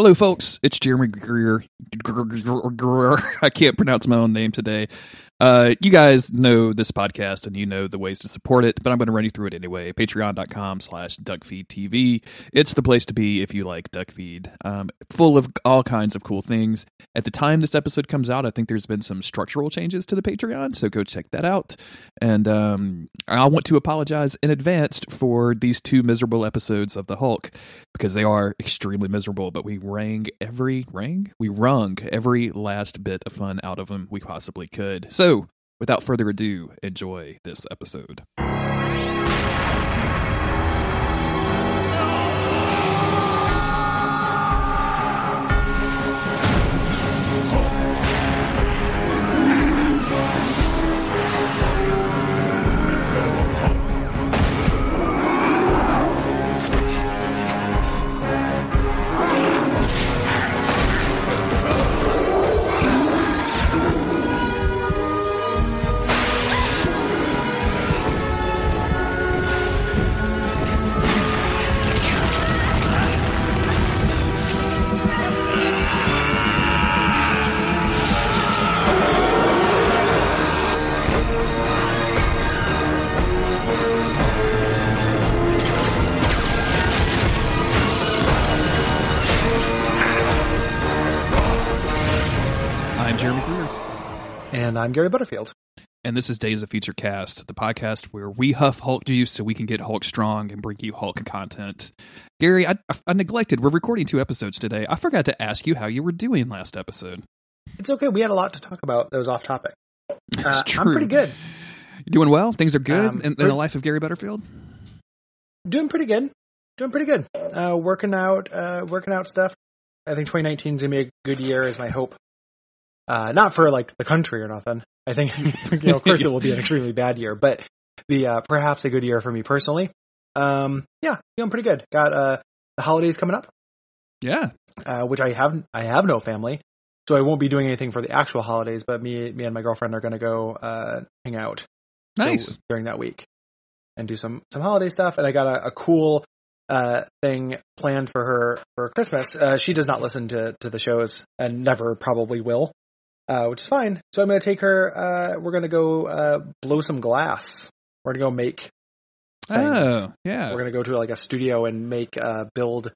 Hello, folks. It's Jeremy Greer. I can't pronounce my own name today. Uh, you guys know this podcast and you know the ways to support it, but I'm going to run you through it anyway. Patreon.com slash DuckFeedTV. It's the place to be if you like DuckFeed. Um, full of all kinds of cool things. At the time this episode comes out, I think there's been some structural changes to the Patreon, so go check that out. And um, I want to apologize in advance for these two miserable episodes of The Hulk because they are extremely miserable, but we rang every rang? We wrung every last bit of fun out of them we possibly could. So without further ado, enjoy this episode. I'm Gary Butterfield. And this is Days of Future Cast, the podcast where we huff Hulk juice so we can get Hulk strong and bring you Hulk content. Gary, I, I neglected. We're recording two episodes today. I forgot to ask you how you were doing last episode. It's okay. We had a lot to talk about that was off topic. That's Uh, true. I'm pretty good. You doing well? Things are good Um, in, in the life of Gary Butterfield? Doing pretty good. Doing pretty good. Uh, working out, uh, working out stuff. I think 2019 is gonna be a good year, is my hope. Uh, not for like the country or nothing. I think, you know, of course, it will be an extremely bad year, but the uh, perhaps a good year for me personally. Um, yeah, feeling pretty good. Got uh, the holidays coming up, Yeah. uh, which I have. I have no family, so I won't be doing anything for the actual holidays. But me, me and my girlfriend are going to go uh, hang out Nice. during that week and do some some holiday stuff. And I got a, a cool uh, thing planned for her for Christmas. Uh, she does not listen to to the shows and never probably will, uh, which is fine. So I'm going to take her. Uh, we're going to go uh, blow some glass. We're going to go make. things. Oh, yeah. We're going to go to like a studio and make uh, build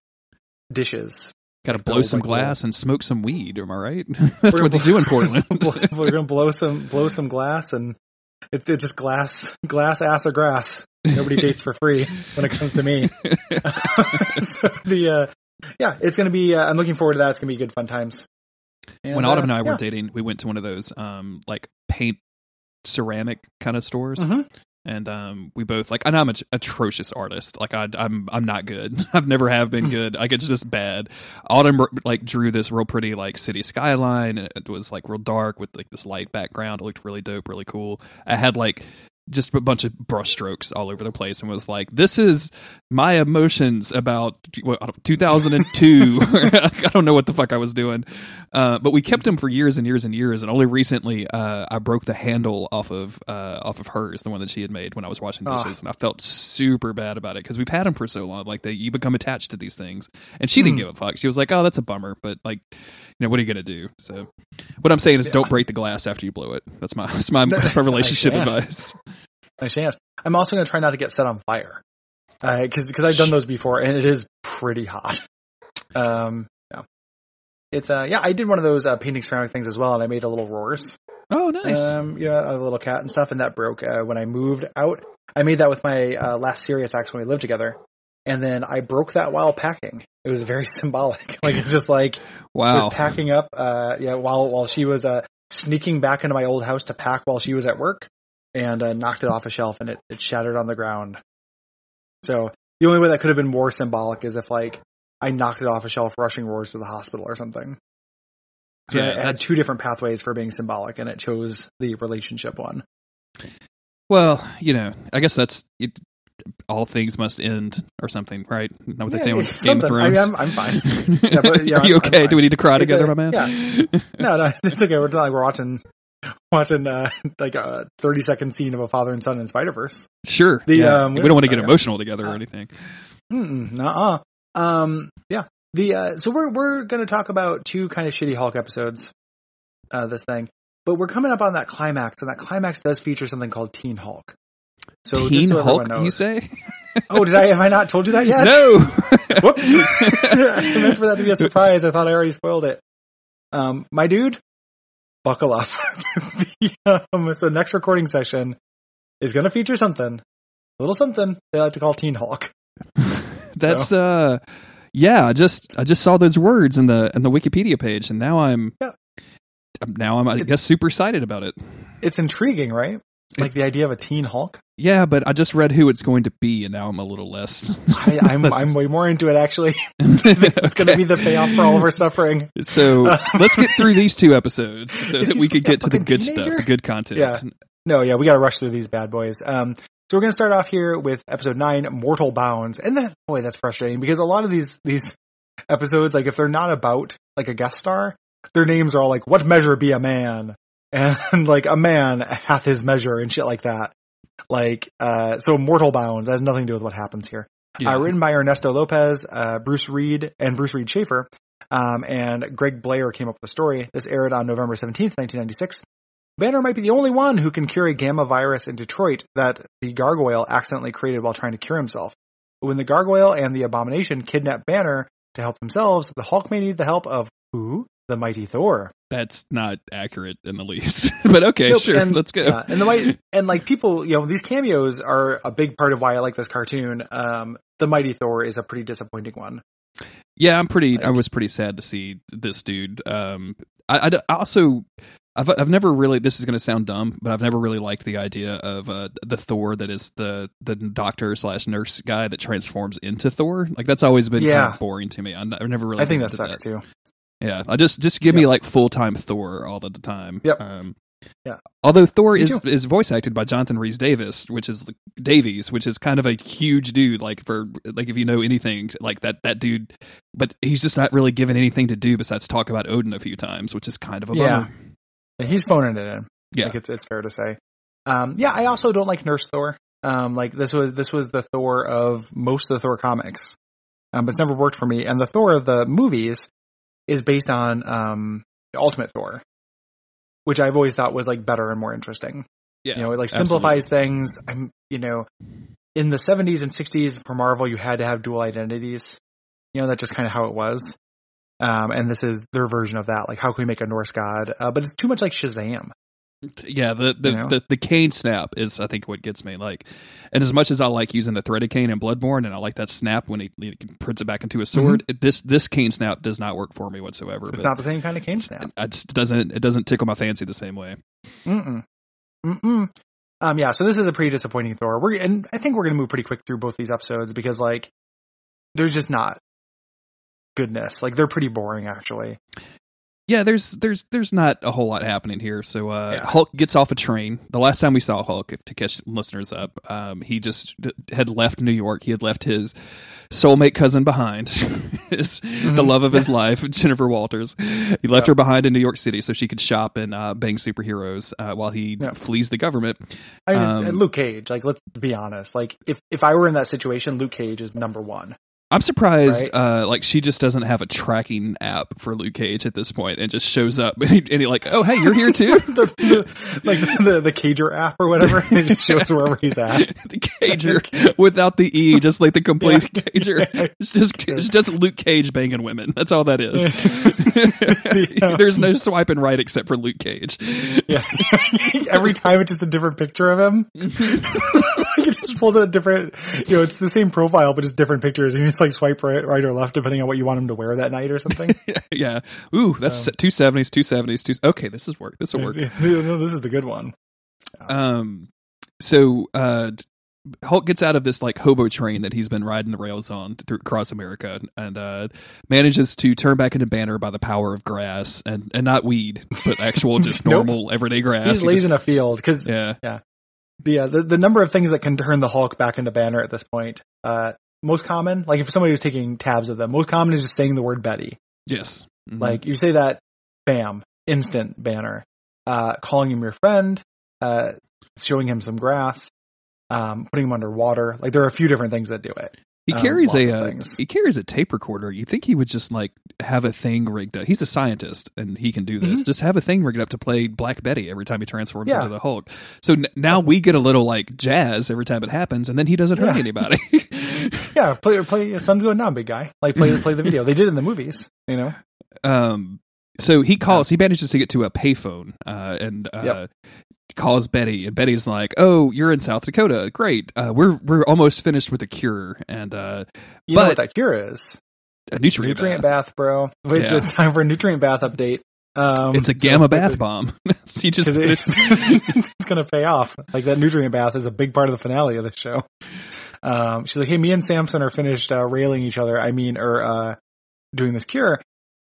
dishes. Got to blow some like, glass and smoke some weed. Am I right? That's what they do in Portland. we're going to blow some blow some glass and. It's, it's just glass, glass, ass, or grass. Nobody dates for free when it comes to me. so the uh, yeah, it's gonna be. Uh, I'm looking forward to that. It's gonna be good fun times. And, when Autumn and uh, I were yeah. dating, we went to one of those um like paint ceramic kind of stores. Mhm. And um, we both like, and I'm an atrocious artist. Like I, I'm, I'm not good. I've never have been good. Like it's just bad. Autumn like drew this real pretty like city skyline, and it was like real dark with like this light background. It looked really dope, really cool. I had like just a bunch of brush strokes all over the place, and was like, "This is my emotions about what, 2002." I don't know what the fuck I was doing, uh, but we kept them for years and years and years, and only recently uh, I broke the handle off of uh, off of hers, the one that she had made when I was washing Ah. dishes, and I felt super bad about it because we've had them for so long. Like they, you become attached to these things, and she didn't Mm. give a fuck. She was like, "Oh, that's a bummer," but like, you know, what are you gonna do? So, what I'm saying is, don't break the glass after you blow it. That's my that's my that's my relationship advice. Nice chance. I'm also gonna try not to get set on fire because because I've done those before and it is pretty hot. Um, yeah, it's uh yeah I did one of those uh, painting ceramic things as well and I made a little roars. Oh, nice. Um, yeah, a little cat and stuff, and that broke uh, when I moved out. I made that with my uh, last serious ex when we lived together, and then I broke that while packing. It was very symbolic. Like it's just like wow. was packing up. Uh, yeah, while while she was uh sneaking back into my old house to pack while she was at work, and uh, knocked it off a shelf, and it it shattered on the ground. So the only way that could have been more symbolic is if like I knocked it off a shelf, rushing roars to the hospital or something. So Yeah, it had two different pathways for being symbolic, and it chose the relationship one. Well, you know, I guess that's it, all things must end or something, right? Not what they Yeah, say on Game of something. I mean, Thrones. I'm- I'm fine. Yeah, but, yeah, Are you I'm- I'm okay? Do we need to cry It's together, a- my man? Yeah. No, no, it's okay. We're like we're watching watching uh, like a thirty second scene of a father and son in Spider Verse. Sure. The, yeah. um, we don't want to get emotional together or anything. Nuh-uh. Um, yeah. The uh, so we're we're going to talk about two kind of shitty Hulk episodes. Uh, this thing, but we're coming up on that climax, and that climax does feature something called Teen Hulk. So Teen so Hulk, you say? Oh, did I? Have I not told you that yet? No. Whoops. I meant for that to be a surprise. I thought I already spoiled it. Um, my dude, buckle up. The, um, so next recording session is going to feature something, a little something they like to call Teen Hulk. That's uh yeah, I just I just saw those words in the in the Wikipedia page and now I'm Yeah. I'm- now I'm I guess super excited about it. It's intriguing, right? Like the idea of a Teen Hulk. Yeah, but I just read who it's going to be and now I'm a little less. I, I'm I'm way more into it actually. It's going to be the payoff for all of our suffering. So let's get through these two episodes so that we could get to the good stuff, the good content. Yeah. No, yeah, we got to rush through these bad boys. Um, so we're going to start off here with episode nine, Mortal Bounds, and that boy, that's frustrating because a lot of these these episodes, like if they're not about like a guest star, their names are all like "What measure be a man?" And like a man hath his measure and shit like that. Like, uh, so Mortal Bounds that has nothing to do with what happens here. Yeah. Uh, written by Ernesto Lopez, uh, Bruce Reed, and Bruce Reed Schaefer. Um, and Greg Blair came up with the story. This aired on November 17th, 1996. Banner might be the only one who can cure a gamma virus in Detroit that the gargoyle accidentally created while trying to cure himself. But when the gargoyle and the abomination kidnap Banner to help themselves, the Hulk may need the help of who? The mighty Thor. That's not accurate in the least. but okay, Nope, sure. and- let's go. Yeah, and the mighty, and like people, you know, these cameos are a big part of why I like this cartoon. Um, the mighty Thor is a pretty disappointing one. Yeah, I'm pretty. I was pretty sad to see this dude. Um, I, I, also, I've, I've never really. This is going to sound dumb, but I've never really liked the idea of uh, the Thor that is the the doctor slash nurse guy that transforms into Thor. Like that's always been kind Yeah. of boring to me. I've never really. I think that sucks too. Yeah, I just just give me like full time Thor all the time. Yep. Um, Yeah. Although Thor Me is too. is voice acted by Jonathan Rhys Davis, which is Davies, which is kind of a huge dude. Like for like if you know anything, like that that dude, but he's just not really given anything to do besides talk about Odin a few times, which is kind of a bummer. Yeah, He's phoning it in. Yeah. Like it's it's fair to say. Um, yeah, I also don't like Nurse Thor. Um, like this was this was the Thor of most of the Thor comics, um, but it's never worked for me. And the Thor of the movies is based on um, Ultimate Thor, which I've always thought was like better and more interesting. Yeah, you know, it like absolutely. simplifies things. I'm, you know, in the 70s and 60s for Marvel, you had to have dual identities. You know, that's just kind of how it was. Um, and this is their version of that. Like, how can we make a Norse god? Uh, but it's too much like Shazam. Yeah, the the, You know? the the cane snap is I think what gets me. Like, and as much as I like using the threaded cane in Bloodborne, and I like that snap when he, he puts it back into a sword, it, this this cane snap does not work for me whatsoever. Mm-hmm. It's not the same kind of cane snap. It just doesn't it doesn't tickle my fancy the same way. Mm-mm. Mm-mm. Um, yeah, so this is a pretty disappointing Thor. We're and I think we're gonna move pretty quick through both these episodes because like there's just not goodness. Like they're pretty boring actually. Yeah, there's there's there's not a whole lot happening here. So uh, Yeah. Hulk gets off a train. The last time we saw Hulk, if to catch listeners up, um, he just d- had left New York. He had left his soulmate cousin behind, his, the love of his life, Jennifer Walters. He left Yeah. her behind in New York City so she could shop and uh, bang superheroes uh, while he Yeah. flees the government. I mean, Um, Luke Cage. Like, let's be honest. Like, if if I were in that situation, Luke Cage is number one. I'm surprised, Right. uh, like she just doesn't have a tracking app for Luke Cage at this point, and just shows up and, he, and he like, oh hey, you're here too. the, the, like the, the Cager app or whatever. It just shows wherever he's at. the cager without the e, just like the complete cager. It's just it's just Luke Cage banging women. That's all that is. Yeah. There's no swiping right except for Luke Cage. Yeah. Every time it's just a different picture of him. Just pulls out a different, you know, it's the same profile, but just different pictures. And you just like swipe right, right or left depending on what you want him to wear that night or something. yeah. Ooh, that's two seventies, two seventies, two. Okay, this is work. This will work. No, this is the good one. Um, so uh, Hulk gets out of this like hobo train that he's been riding the rails on through across America, and uh, manages to turn back into Banner by the power of grass and and not weed, but actual just Nope. normal everyday grass. He's He lays just- in a field because yeah. the, uh, the the number of things that can turn the Hulk back into Banner at this point. Uh, most common, like if somebody was taking tabs of them, most common is just saying the word Betty. Yes. Mhm. Like you say that, bam, instant Banner. Uh, calling him your friend, uh, showing him some grass, um, putting him underwater. Like there are a few different things that do it. He Um, carries lots a uh, he carries a tape recorder. You think he would just like have a thing rigged up? He's a scientist and he can do this. Just have a thing rigged up to play Black Betty every time he transforms Mm-hmm. Yeah. into the Hulk. So n- now we get a little like jazz every time it happens, and then he doesn't hurt anybody. Yeah, play play. Sun's going down, big guy. Like play play the video. They did it in the movies. You know. um, so he calls. He manages to get to a payphone uh, and uh, Yep. Calls Betty, and Betty's like, "Oh, you're in South Dakota. Great. Uh, we're we're almost finished with the cure and uh, You know what that cure is? a nutrient, Nutrient bath. bath, bro. Wait, Yeah. it's time for a nutrient bath update. Um, It's a gamma quickly- bath bomb. she just 'cause it- it's going to pay off. Like that nutrient bath is a big part of the finale of the show. Um, she's like, "Hey, me and Samson are finished uh, railing each other. I mean, or uh, doing this cure."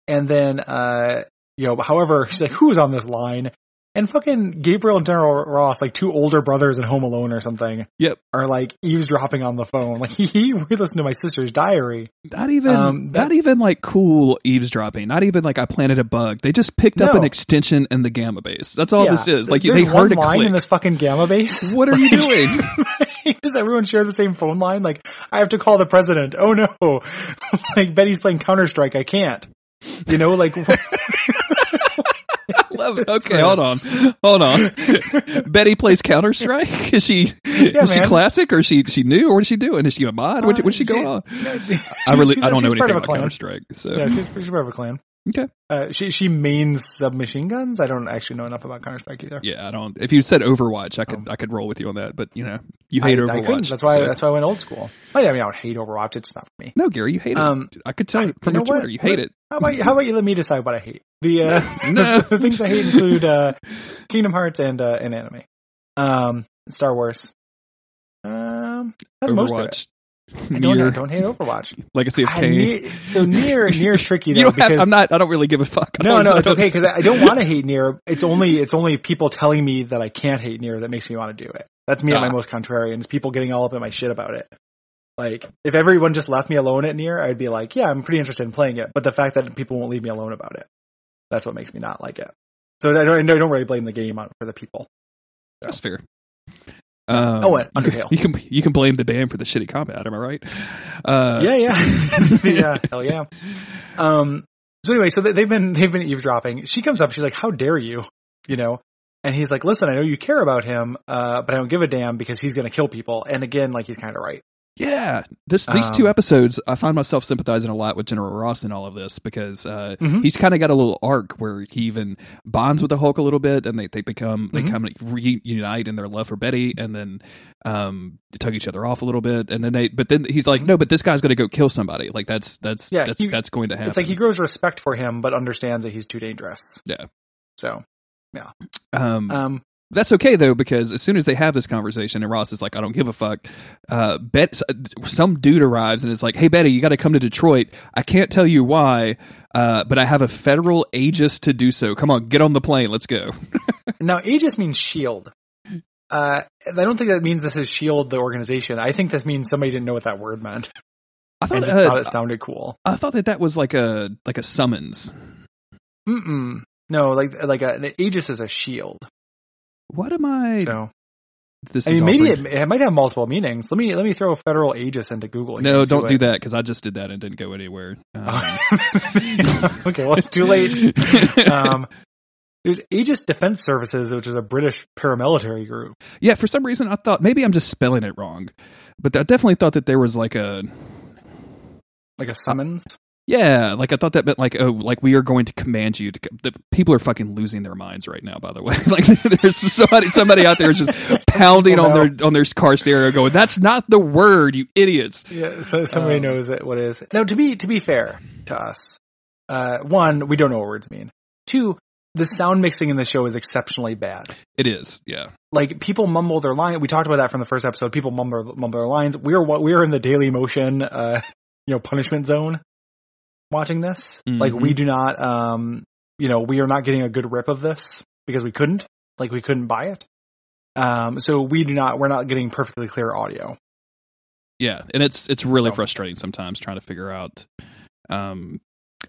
And then, uh, you know, however, she's like, "Who's on this line?" And fucking Gabriel and General Ross, like two older brothers in Home Alone or something, Yep. are like eavesdropping on the phone. Like, he we listened to my sister's diary. Not even, Um, that- not even like cool eavesdropping. Not even like I planted a bug. They just picked up an extension in the gamma base. That's all Yeah. this is. Like There's they heard a line click. in this fucking gamma base. what are you doing? Does everyone share the same phone line? Like, I have to call the president. Oh no! like Betty's playing Counter Strike. I can't. You know, like I love it. Okay, hold on, hold on. Betty plays Counter Strike. Is she is she classic or is she she new or what is she doing? Is she a mod? What what's she Uh, going on? she- I really I don't know anything about. Counter Strike. So Yeah, she's, she's part of a clan. Okay, Uh, she she mains submachine guns. I don't actually know enough about Counter Strike either. yeah, I don't. If you said Overwatch, I could I could roll with you on that. But you know, you hate Oh. I, I. Overwatch. That's why. so- That's why I went old school. Oh, I mean, I don't hate Overwatch. It's not for me. no, Gary, you hate Um, it. I could tell I- from you your? Twitter, you hate it. How about you, how about you let me decide what I hate? The uh, No. the things I hate include uh, Kingdom Hearts and uh, and anime, um, Star Wars. Um, that's most. Overwatch. I don't, I don't hate Overwatch. Legacy of near, so near near tricky though you don't have. I'm not. I don't really give a fuck. No no it's okay because I don't want to hate Nier. It's only it's only people telling me that I can't hate Nier that makes me want to do it. That's me at my Ah. most contrarian. Is people getting all up in my shit about it. Like if everyone just left me alone at Nier, I'd be like, yeah, I'm pretty interested in playing it. But the fact that people won't leave me alone about it, that's what makes me not like it. So I don't, I don't really blame the game on for the people. That's fair. Um, Oh, and Undertale. You can you can blame the band for the shitty combat. Am I right? Uh, yeah, yeah, yeah, hell yeah. Um. So anyway, so they- they've been they've been eavesdropping. She comes up. She's like, "How dare you?" You know. And he's like, "Listen, I know you care about him, uh, but I don't give a damn because he's going to kill people." And again, like he's kind of right. Yeah, this these two Um, episodes, I find myself sympathizing a lot with General Ross in all of this because uh, Mhm. he's kind of got a little arc where he even bonds with the Hulk a little bit, and they, they become they Mhm. come reunite in their love for Betty, and then um, tug each other off a little bit, and then they but then he's like, Mhm. no, but this guy's going to go kill somebody, like that's that's Yeah, that's he- that's going to happen. It's like he grows respect for him, but understands that he's too dangerous. Yeah. So, yeah. um, um, That's okay though, because as soon as they have this conversation, and Ross is like, "I don't give a fuck," uh, Bet some dude arrives and is like, "Hey Betty, you got to come to Detroit. I can't tell you why, uh, but I have a federal aegis to do so. Come on, get on the plane. Let's go." now Aegis means shield. Uh, I don't think that means this is shield the organization. I think this means somebody didn't know what that word meant I thought just uh, thought it sounded cool. I thought that that was like a like a summons. Mm-mm. No, like like a, an Aegis is a shield. What am I? So this I is mean, maybe it, it might have multiple meanings. Let me let me throw federal Aegis into Google. No, don't do that because I just did that and didn't go anywhere. Um, okay, well, it's too late. Um, there's Aegis Defense Services, which is a British paramilitary group. yeah, for some reason I thought maybe I'm just spelling it wrong, but I definitely thought that there was like a Like a summons. Yeah, like I thought that meant like oh, like we are going to command you to. The people are fucking losing their minds right now. By the way, like there's somebody somebody out there is just pounding on their on their car stereo, going, "That's not the word, you idiots." Yeah, so somebody Um, knows it, what it is. Now, to be to be fair to us, uh, one, we don't know what words mean. Two, the sound mixing in the show is exceptionally bad. It is, yeah, Like people mumble their line. We talked about that from the first episode. People mumble mumble their lines. We're what we're in the Daily Motion, uh, you know, punishment zone. Watching this, like Mhm. we do not, um, you know, we are not getting a good rip of this because we couldn't, like we couldn't buy it. Um, so we do not, we're not getting perfectly clear audio. yeah, and it's it's really So- frustrating sometimes trying to figure out. Um,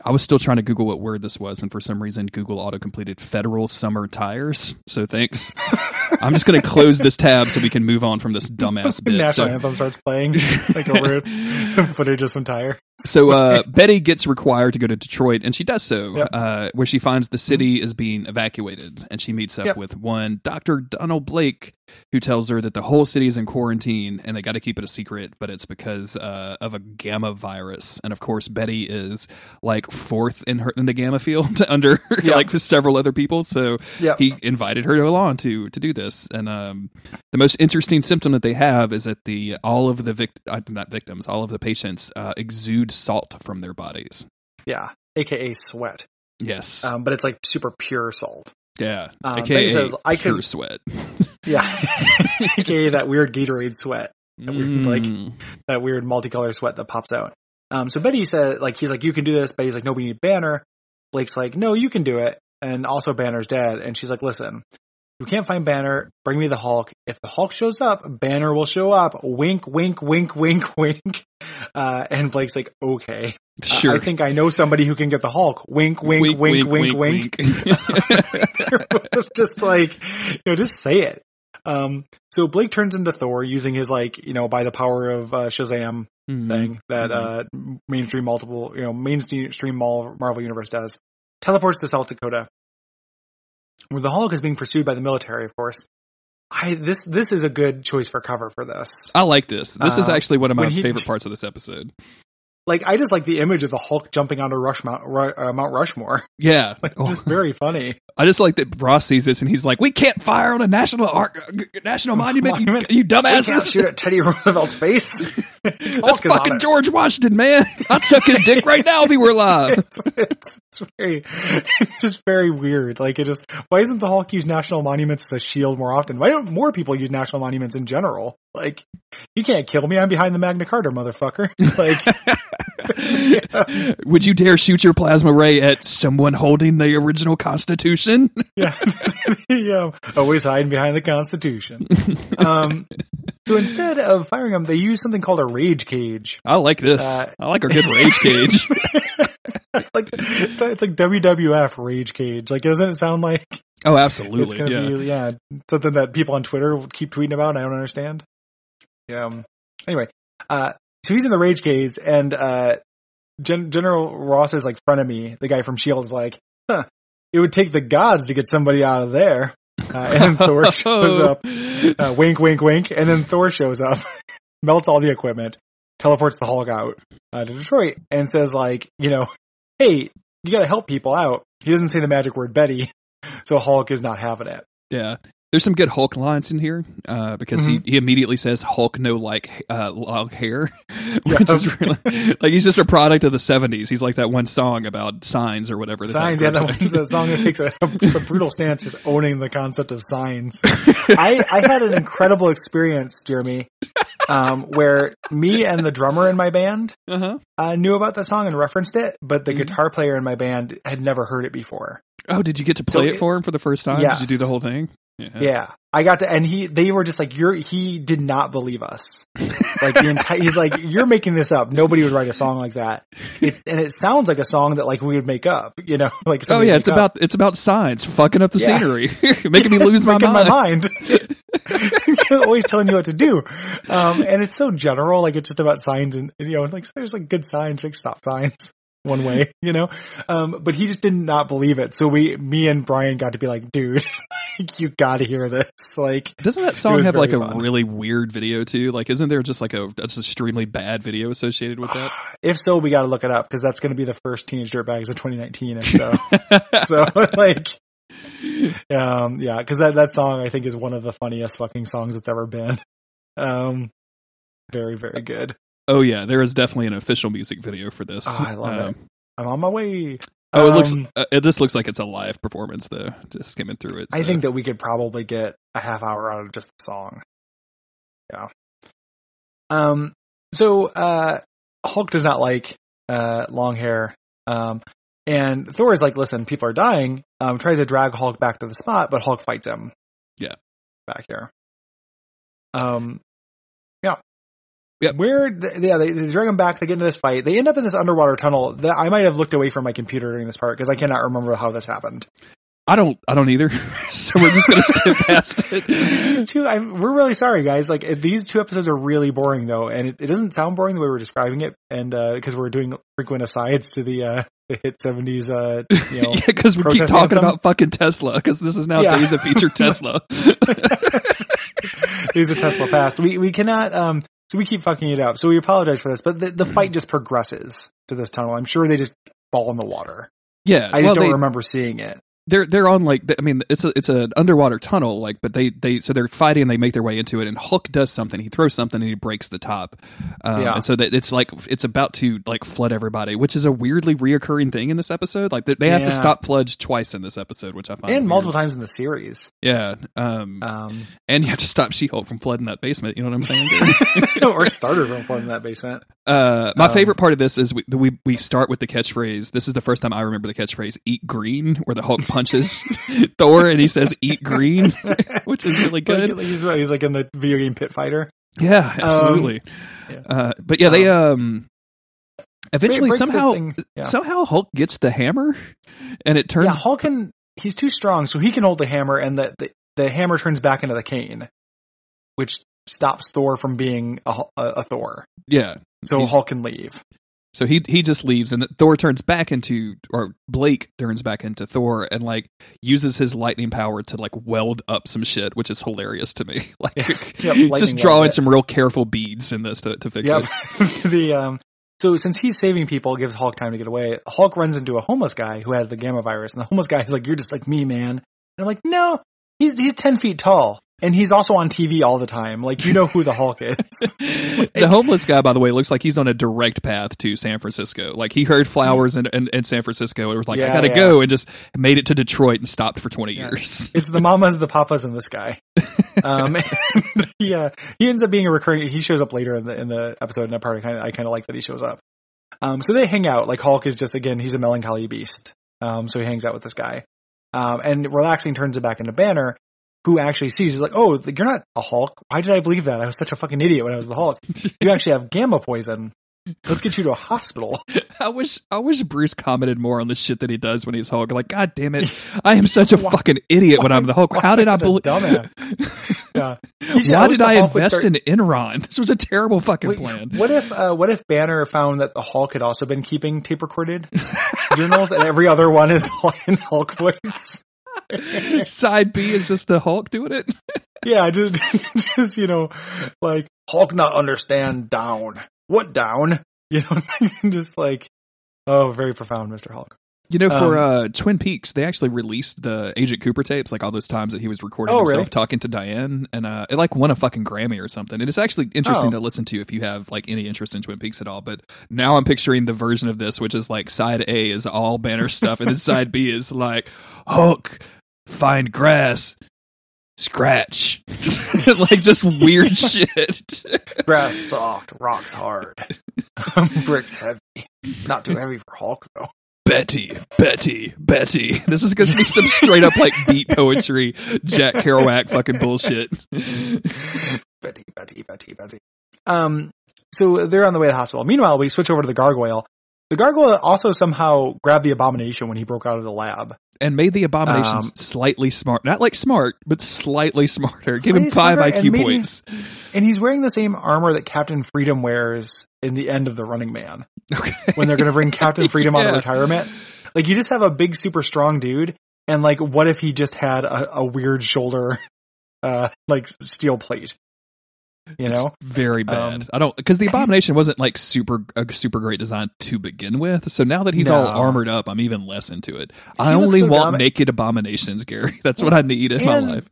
I was still trying to Google what word this was, and for some reason, Google auto completed federal summer tires. So thanks. I'm just going to close this tab so we can move on from this dumbass bit. National So, anthem starts playing like over some footage of some tire. So uh, Betty gets required to go to Detroit, and she does so, Yep. uh, where she finds the city is being evacuated, and she meets up Yep. with one Dr. Donald Blake, who tells her that the whole city is in quarantine and they got to keep it a secret, but it's because uh, of a gamma virus. And of course, Betty is like fourth in her in the gamma field under Yep. like several other people, so he invited her to along to to do this. And um, the most interesting symptom that they have is that the all of the vict- uh, not victims, all of the patients uh, salt from their bodies. yeah. AKA sweat. Yes, Um, but it's like super pure salt. yeah. um, AKA says, I pure could- sweat. Yeah. AKA that weird Gatorade sweat. That weird, like- Mm. that weird multicolored sweat that pops out. Um, so Betty said, like, he's like, you can do this. Betty's like, no, we need Banner. Blake's like, no, you can do it. And also Banner's dead. And she's like, listen, you can't find Banner. Bring me the Hulk. If the Hulk shows up, Banner will show up. Wink, wink, wink, wink, wink. Uh, and Blake's like, okay. Uh, sure. I think I know somebody who can get the Hulk. Wink, wink, wink, wink, wink. They're both just like, you know, just say it. Um, so Blake turns into Thor using his like, you know, by the power of uh, Shazam Mhm. thing that Mhm. uh mainstream multiple you know mainstream Marvel universe does. Teleports to South Dakota, where the Hulk is being pursued by the military. Of course, I this this is a good choice for cover for this. I like this. This is Uh, actually one of my he- favorite parts of this episode. Like I just like the image of the Hulk jumping onto Rush Mount, uh, Mount Rushmore. Yeah. Like Oh, just very funny. I just like that Ross sees this and he's like, "We can't fire on a national ar- national monument, you, Monument. you We can't dumbasses." shoot at Teddy Roosevelt's face. That's Hulk is on fucking. George Washington, man. I'd suck his dick right now if he were alive. it's, it's, it's very, it's just very weird. Like it just, why isn't the Hulk use national monuments as a shield more often? Why don't more people use national monuments in general? Like, you can't kill me. I'm behind the Magna Carta, motherfucker. Like, Would you dare shoot your plasma ray at someone holding the original Constitution? yeah, yeah. Always hiding behind the Constitution. Um, so instead of firing them, they use something called a rage cage. I like this. Uh, I like our good rage cage. like it's like WWF rage cage. Like, doesn't it sound like Oh, absolutely. Yeah. be yeah something that people on Twitter keep tweeting about. And I don't understand. Yeah. um, Anyway, uh, so he's in the rage cage, and uh, Gen- General Ross is like frenemy. The guy from Shield is like, huh, it would take the gods to get somebody out of there. Uh, and then Thor shows up. Uh, wink, wink, wink. And then Thor shows up, melts all the equipment, teleports the Hulk out uh, to Detroit, and says like, you know, hey, you got to help people out. He doesn't say the magic word Betty, so Hulk is not having it. Yeah. There's some good Hulk lines in here uh, because Mm-hmm. he, he immediately says Hulk no like uh, long hair, Yeah. which is really like he's just a product of the 70s. He's like that one song about signs or whatever. that Signs, that yeah, that, one, that song that takes a, a brutal stance, just owning the concept of signs. I, I had an incredible experience, Jeremy, um, where me and the drummer in my band uh-huh. uh, knew about the song and referenced it, but the Mhm. guitar player in my band had never heard it before. Oh, did you get to play So it for him for the first time? Yes. Did you do the whole thing? Yeah, I got to, and he, they were just like, "You're." He did not believe us. Like the entire, he's like, "You're making this up. Nobody would write a song like that." It's and it sounds like a song that like we would make up. You know, like Oh yeah, it's up. about it's about signs fucking up the Yeah. scenery, making me lose my Making mind. my mind. Always telling you what to do, um, and it's so general. Like it's just about signs, and you know, like there's like good signs, like stop signs, one way, you know. Um, but he just did not believe it. So we, me and Brian, got to be like, dude, you got to hear this. Like, Doesn't that song have like a fun. really weird video too? Like, isn't there just like a just extremely bad video associated with that? if so, we got to look it up because that's going to be the first Teenage Dirtbags of 2019. And so, so like, um, yeah, because that that song I think is one of the funniest fucking songs that's ever been. Um, very very good. Oh yeah, there is definitely an official music video for this. Oh, I love Um, it. I'm on my way. Oh, it looks. Um, Uh, it just looks like it's a live performance though. Just skimming through it. I think that we could probably get a half hour out of just the song. Yeah. Um. So, uh, Hulk does not like uh long hair. Um, and Thor is like, "Listen, people are dying." Um, tries to drag Hulk back to the spot, but Hulk fights him. Yeah. Back here. Um. Yeah. Yep. Where, yeah, they, they drag him back They get into this fight. They end up in this underwater tunnel that I might have looked away from my computer during this part because I cannot remember how this happened. I don't. I don't either. so we're just gonna skip past it. these two, I, we're really sorry, guys. Like uh, these two episodes are really boring, though, and it, it doesn't sound boring the way we're describing it, and because we're doing frequent asides to the uh, the hit seventies, uh, you know, yeah, because we keep talking anthem. about fucking Tesla. Because this is now Yeah. days of featured Tesla. these are Tesla past. We we cannot, um, so we keep fucking it up. So we apologize for this, but the the hmm. fight just progresses to this tunnel. I'm sure they just fall in the water. yeah, I just well, don't they, remember seeing it. They're they're on like I mean it's a it's an underwater tunnel like but they they so they're fighting and they make their way into it and Hulk does something he throws something and he breaks the top um, Yeah. and so that it's like it's about to like flood everybody which is a weirdly reoccurring thing in this episode like they, they have to stop floods twice in this episode which I find And weird. multiple times in the series. yeah um Um, and you have to stop She Hulk from flooding that basement you know what I'm saying or starter from flooding that basement. Uh, my Um, favorite part of this is we, we we start with the catchphrase. This is the first time I remember the catchphrase "Eat green," where the Hulk punches Thor and he says "Eat green," which is really good. Like, he's, he's like in the video game Pit Fighter. yeah, absolutely. yeah. Uh, but yeah, they um eventually somehow yeah. somehow Hulk gets the hammer, and it turns. yeah, Hulk can. He's too strong, so he can hold the hammer, and the the, the hammer turns back into the cane, which stops Thor from being a, a, a Thor. Yeah, So Hulk can leave. So he he just leaves, and Thor turns back into, or Blake turns back into Thor, and like uses his lightning power to like weld up some shit, which is hilarious to me. Like Yeah. Yep, just drawing some real careful beads in this to, to fix Yep. it. the um. So since he's saving people, gives Hulk time to get away. Hulk runs into a homeless guy who has the gamma virus, and the homeless guy is like, "You're just like me, man." And I'm like, "No, he's he's ten feet tall, and he's also on TV all the time. Like you know who the Hulk is." the homeless guy, by the way, looks like he's on a direct path to San Francisco. Like he heard flowers in, in, in San Francisco and was like, I gotta yeah. go, and just made it to Detroit and stopped for 20 Yeah. years. It's the mamas, the papas, and this guy. Um, and he, uh, he ends up being a recurring. He shows up later in the in the episode, and that part I kind of I kind of like that he shows up. Um, so they hang out. Like Hulk is just again, he's a melancholy beast. Um, so he hangs out with this guy. Um, and relaxing turns it back into Banner, who actually sees. He's like, "Oh, you're not a Hulk. Why did I believe that? I was such a fucking idiot when I was the Hulk. You actually have gamma poison. Let's get you to a hospital." I wish I wish Bruce commented more on the shit that he does when he's Hulk. Like, God damn it, I am such a Why- fucking idiot when I'm the Hulk. why How did I believe? Yeah. Should- Why did I invest start- in Enron? This was a terrible fucking Wait, plan. What if uh, what if Banner found that the Hulk had also been keeping tape recorded journals and every other one is in Hulk voice? Side B is just the Hulk doing it. Yeah, just just you know, like Hulk not understand down. What down? You know, just like oh, very profound, Mister Hulk. You know, for Um, uh, Twin Peaks, they actually released the Agent Cooper tapes, like all those times that he was recording Oh, himself really? talking to Diane, and uh, it like won a fucking Grammy or something. And it's actually interesting Oh. to listen to if you have like any interest in Twin Peaks at all. But now I'm picturing the version of this, which is like side A is all Banner stuff, and then side B is like Hulk find grass, scratch, like just weird shit. Grass soft, rocks hard, bricks heavy. Not too heavy for Hulk though. Betty, Betty, Betty. This is going to be some straight up like beat poetry, Jack Kerouac fucking bullshit. Betty, Betty, Betty, Betty. Um, so they're on the way to the hospital. Meanwhile, we switch over to the gargoyle. The gargoyle also somehow grabbed the abomination when he broke out of the lab. And made the abominations Um, slightly smart. Not like smart, but slightly smarter. Give him five and IQ maybe- points. And he's wearing the same armor that Captain Freedom wears in the end of The Running Man Okay. when they're going to bring Captain Freedom out Yeah. of retirement. Like, you just have a big, super strong dude, and like, what if he just had a, a weird shoulder, uh, like steel plate? You It's know? very bad. Um, I don't because the abomination wasn't like super a super great design to begin with. So now that he's all armored up, I'm even less into it. I He looks only so want naked abominations, Gary. That's what I need in my life.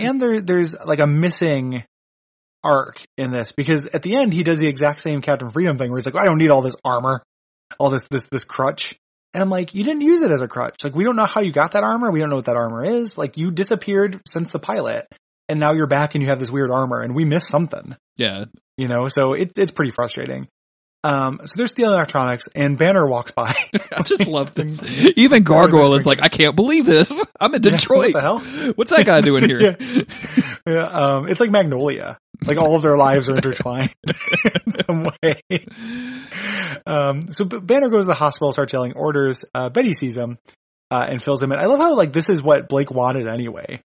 and there there's like a missing arc in this because at the end he does the exact same Captain Freedom thing where he's like, I don't need all this armor, all this this this crutch. And I'm like, you didn't use it as a crutch. Like we don't know how you got that armor. We don't know what that armor is. Like you disappeared since the pilot, and now you're back and you have this weird armor, and we missed something. Yeah, You know, so it's it's pretty frustrating. Um, so they're stealing electronics, and Banner walks by. I just love this. Even Gargoyle is like, I can't believe this. I'm in Yeah, Detroit. what the hell? What's that guy doing here? yeah. yeah, um, it's like Magnolia. Like all of their lives are intertwined in some way. Um, so Banner goes to the hospital, starts yelling orders. Uh, Betty sees him. uh, and fills him in. I love how like this is what Blake wanted anyway.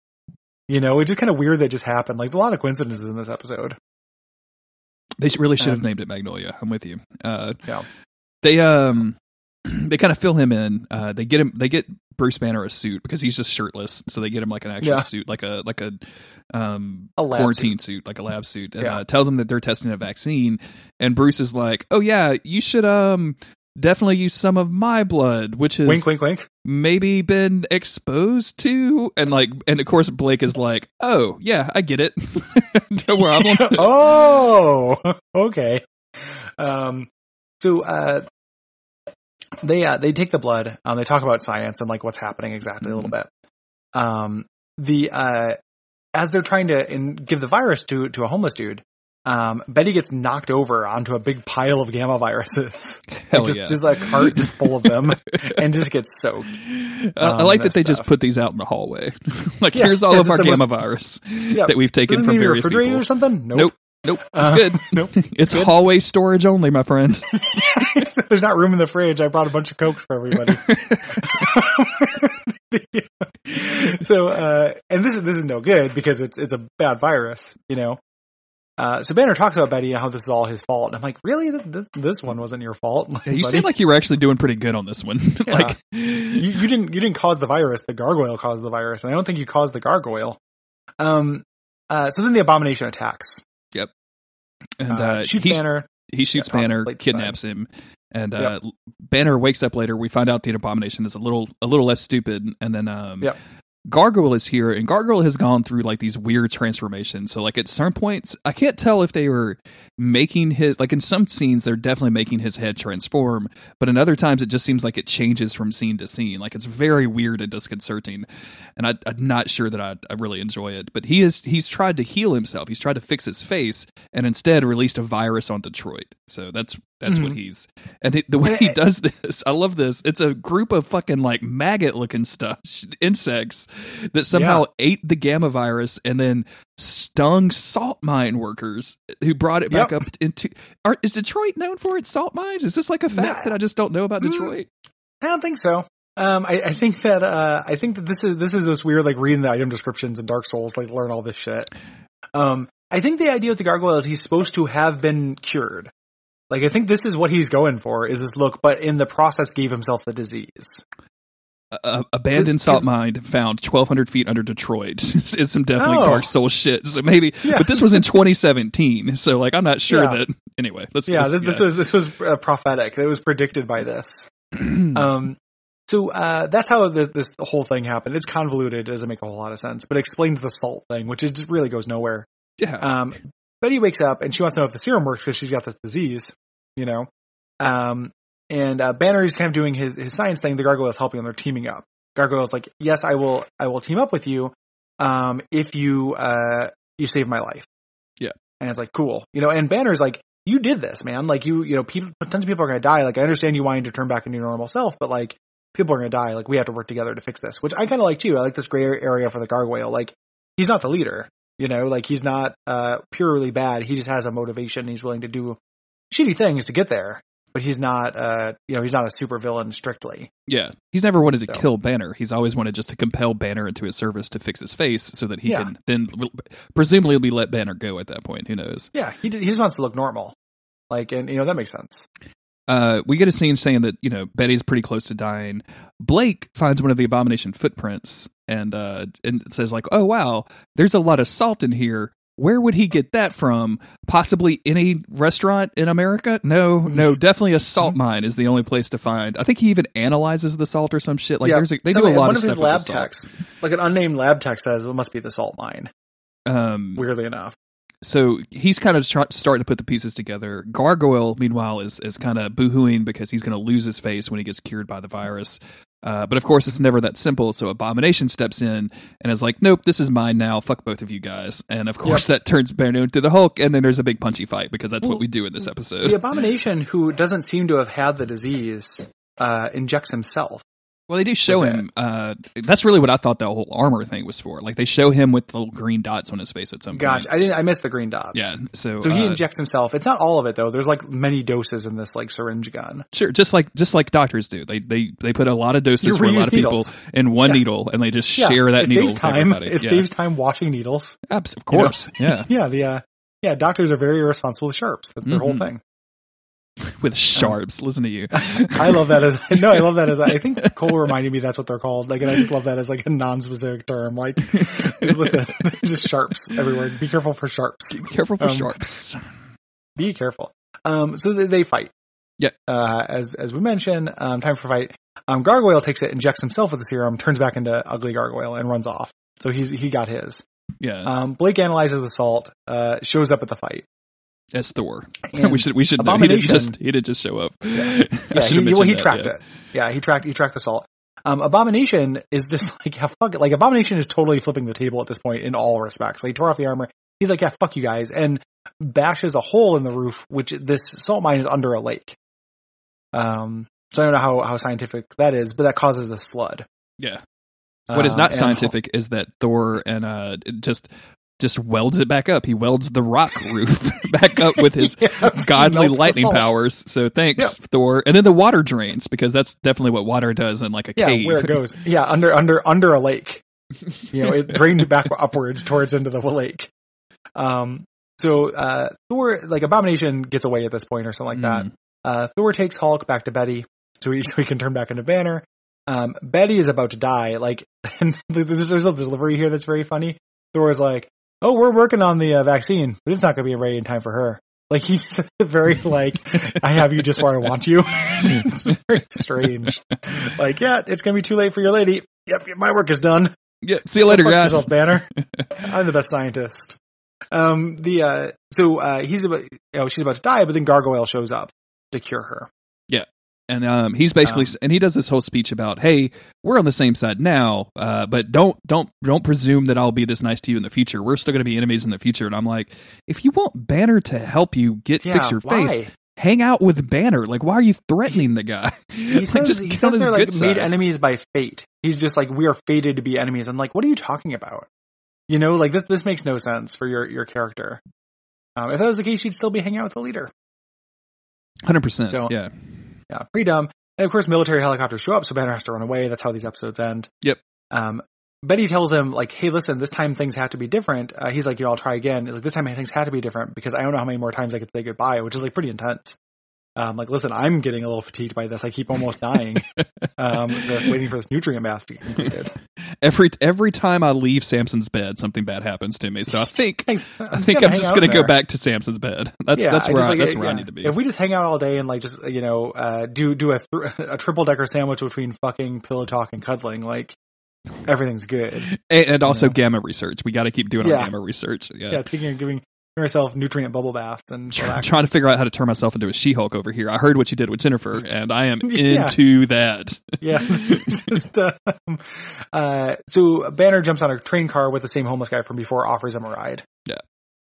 You know, it's just kind of weird that it just happened. Like a lot of coincidences in this episode. They really should have Um, named it Magnolia. I'm with you. Uh, Yeah. They um they kind of fill him in. Uh, they get him. They get Bruce Banner a suit because he's just shirtless. So they get him like an actual Yeah. suit, like a like a um A quarantine suit. like a lab suit, and Yeah. uh, tells him that they're testing a vaccine. And Bruce is like, "Oh yeah, you should um." Definitely use some of my blood, which is Wink, wink, wink. maybe been exposed to, and like, and of course Blake is like, "Oh yeah, I get it, no problem." oh, okay. Um, so uh, they uh, they take the blood. Um, they talk about science and like what's happening exactly a little bit. Um, the uh, as they're trying to in, give the virus to to a homeless dude, um, Betty gets knocked over onto a big pile of gamma viruses. Hell just, yeah. just a cart just full of them, and just gets soaked. I, I um, like that they just put these out in the hallway. like, Yeah, here's all of our gamma virus Yeah, that we've taken from it need a various refrigerator people. or something? Nope. Nope, it's Uh, good. Nope. It's good. hallway storage only, my friend. There's not room in the fridge. I brought a bunch of Coke for everybody. so, uh, and this is this is no good because it's it's a bad virus, you know. Uh, so Banner talks about Betty and how this is all his fault. And I'm like, really? Th- th- this one wasn't your fault. Yeah, you buddy. seem like you were actually doing pretty good on this one. like, you, you didn't you didn't cause the virus. The gargoyle caused the virus, and I don't think you caused the gargoyle. Um. Uh. So then the abomination attacks. Yep. And uh, uh, shoots he, Banner. he shoots yeah, Banner, possibly kidnaps him, and uh, Banner wakes up later. We find out the abomination is a little a little less stupid, and then um, Yep. Gargoyle is here, and Gargoyle has gone through like these weird transformations. So like at certain points, I can't tell if they were making his like in some scenes they're definitely making his head transform, but in other times it just seems like it changes from scene to scene. Like it's very weird and disconcerting, and I, I'm not sure that I, I really enjoy it. But he is he's tried to heal himself. He's tried to fix his face, and instead released a virus on Detroit. So that's that's what Mhm. he's and it, the way he does this, I love this. It's a group of fucking like maggot looking stuff, insects that somehow ate the gamma virus and then stung salt mine workers who brought it back Yep. up into. Are, is Detroit known for its salt mines? Is this like a fact that I just don't know about Mm. Detroit? I don't think so. Um, I, I think that uh, I think that this is this is this weird like reading the item descriptions in Dark Souls, like learn all this shit. Um, I think the idea with the gargoyle is he's supposed to have been cured. Like I think this is what he's going for is this look, but in the process gave himself the disease. A- a abandoned salt mine found 1,200 feet under Detroit is some definitely Oh. Dark Soul shit. So maybe, Yeah. but this was in 2017. So like, I'm not sure Yeah. that. Anyway, let's. Yeah, let's- th- this was this was uh, prophetic. It was predicted by this. Um, so uh, that's how the, this whole thing happened. It's convoluted. It doesn't make a whole lot of sense, but explains the salt thing, which it just really goes nowhere. yeah. Um, Betty wakes up and she wants to know if the serum works because she's got this disease, you know. Um, and uh, Banner is kind of doing his his science thing. The gargoyle is helping, and they're teaming up. Gargoyle's like, "Yes, I will. I will team up with you, um, if you uh you save my life." Yeah. and it's like cool, you know. And Banner's like, "You did this, man. Like you, you know, people, tons of people are going to die. Like I understand you wanting to turn back into your normal self, but like people are going to die. Like we have to work together to fix this." Which I kind of like too. I like this gray area for the gargoyle. Like he's not the leader. You know, like he's not uh purely bad. He just has a motivation. He's willing to do shitty things to get there, but he's not uh you know, he's not a super villain strictly. Yeah, he's never wanted to So- kill Banner. He's always wanted just to compel Banner into his service to fix his face, so that he Yeah. can then presumably be let Banner go at that point. Who knows? Yeah, he just, he just wants to look normal. Like and you know, that makes sense. Uh, we get a scene saying that you know Betty's pretty close to dying. Blake finds one of the abomination footprints and uh, and says like, "Oh wow, there's a lot of salt in here." Where would he get that from? Possibly any restaurant in America? No, no, definitely a salt mine is the only place to find. I think he even analyzes the salt or some shit. Like yeah. there's a, they So, do a lot one of of stuff his lab salt. techs, like an unnamed lab tech says it must be the salt mine, Um, weirdly enough. So he's kind of try- starting to put the pieces together. Gargoyle, meanwhile, is is kind of boohooing because he's going to lose his face when he gets cured by the virus. Uh, but of course, it's never that simple. So Abomination steps in and is like, "Nope, this is mine now. Fuck both of you guys." And of course, that turns Banner into the Hulk. And then there's a big punchy fight because that's what we do in this episode. The abomination who doesn't seem to have had the disease uh injects himself. Well, they do show him. Uh, that's really what I thought the whole armor thing was for. Like they show him with the little green dots on his face at some point. Gotcha. point. I didn't. I missed the green dots. Yeah. So, So he uh, injects himself. It's not all of it though. There's like many doses in this like syringe gun. sure, just like just like doctors do. They they they put a lot of doses for a lot of people in one Yeah. needle, and they just Yeah, share that needle saves with time. everybody. It yeah. saves time watching needles. Abs- of you know? course. Yeah. Yeah, the uh, yeah doctors are very irresponsible with sharps. That's their whole Mhm. thing. With sharps. Listen to you. I love that as no, I love that as I think Cole reminded me that's what they're called. Like, and I just love that as like a non-specific term. Like, listen, just sharps everywhere. Be careful for sharps. Be careful for Um, sharps. Be careful. Um, so they, they fight. Yeah. Uh, as as we mentioned, um, time for fight. Um, Gargoyle takes it, injects himself with the serum, turns back into Ugly Gargoyle, and runs off. So he's he got his. Yeah. Um, Blake analyzes the salt, uh, shows up at the fight. As Thor. We should we should know. He didn't just he didn't just show up. Yeah, should he, well, he that, tracked yeah. it. Yeah, he tracked he tracked the salt. Um, Abomination is just like yeah, fuck it. Like Abomination is totally flipping the table at this point in all respects. Like he tore off the armor. He's like, yeah, fuck you guys, and bashes a hole in the roof, which this salt mine is under a lake. Um, so I don't know how how scientific that is, but that causes this flood. Yeah. What is Um, not scientific is that Thor and uh just just welds it back up. He welds the rock roof back up with his Yeah, godly lightning powers. So thanks, Thor. And then the water drains because that's definitely what water does in like a Yeah, cave. where it goes. Yeah, under under under a lake. You know, it drained back upwards towards into the lake. Um. So uh, Thor, like Abomination, gets away at this point or something like that. Mm. Uh, Thor takes Hulk back to Betty, so he so he can turn back into Banner. Um, Betty is about to die. Like, and there's a delivery here that's very funny. Thor is like, "Oh, we're working on the uh, vaccine, but it's not going to be ready in time for her." Like he's very like, "I have you just where I want you." it's very strange. Like, yeah, it's going to be too late for your lady. Yep, my work is done. Yeah. See you later, fuck guys. yourself, Banner. I'm the best scientist. Um, the uh, so uh, he's about, you know, she's about to die, but then Gargoyle shows up to cure her. And um, he's basically, Um, and he does this whole speech about, "Hey, we're on the same side now, uh, but don't, don't, don't presume that I'll be this nice to you in the future. We're still going to be enemies in the future." And I'm like, if you want Banner to help you get fix your why? face, hang out with Banner. Like, why are you threatening the guy? He Like, just he get says on his they're good like made enemies by fate. He's just like we are fated to be enemies. I'm like, what are you talking about? You know, like this this makes no sense for your your character. Um, if that was the case, you'd still be hanging out with the leader. Hundred percent. So- Yeah. Yeah, pretty dumb. And of course, military helicopters show up, so Banner has to run away. That's how these episodes end. Yep. Um, Betty tells him like, "Hey, listen, this time things have to be different." Uh, he's like, "You know, I'll try again." He's like, "This time things had to be different because I don't know how many more times I could say goodbye," which is like pretty intense. Um, like, listen, I'm getting a little fatigued by this. I keep almost dying. um, just waiting for this nutrient bath to be completed. Every every time I leave Samson's bed, something bad happens to me. So I think. I think I'm just going gonna go back to Samson's bed. That's Yeah, that's where just I, like, that's where I need to be. If we just hang out all day and like just you know uh, do do a th- a triple decker sandwich between fucking pillow talk and cuddling, like everything's good. and, and also know. gamma research. We got to keep doing our gamma research. Yeah. Yeah, taking and giving myself nutrient bubble baths and Try- relaxing. trying to figure out how to turn myself into a She-Hulk over here. I heard what you did with Jennifer, and I am Yeah. into that. yeah. Just uh, uh, so Banner jumps on a train car with the same homeless guy from before, offers him a ride. Yeah.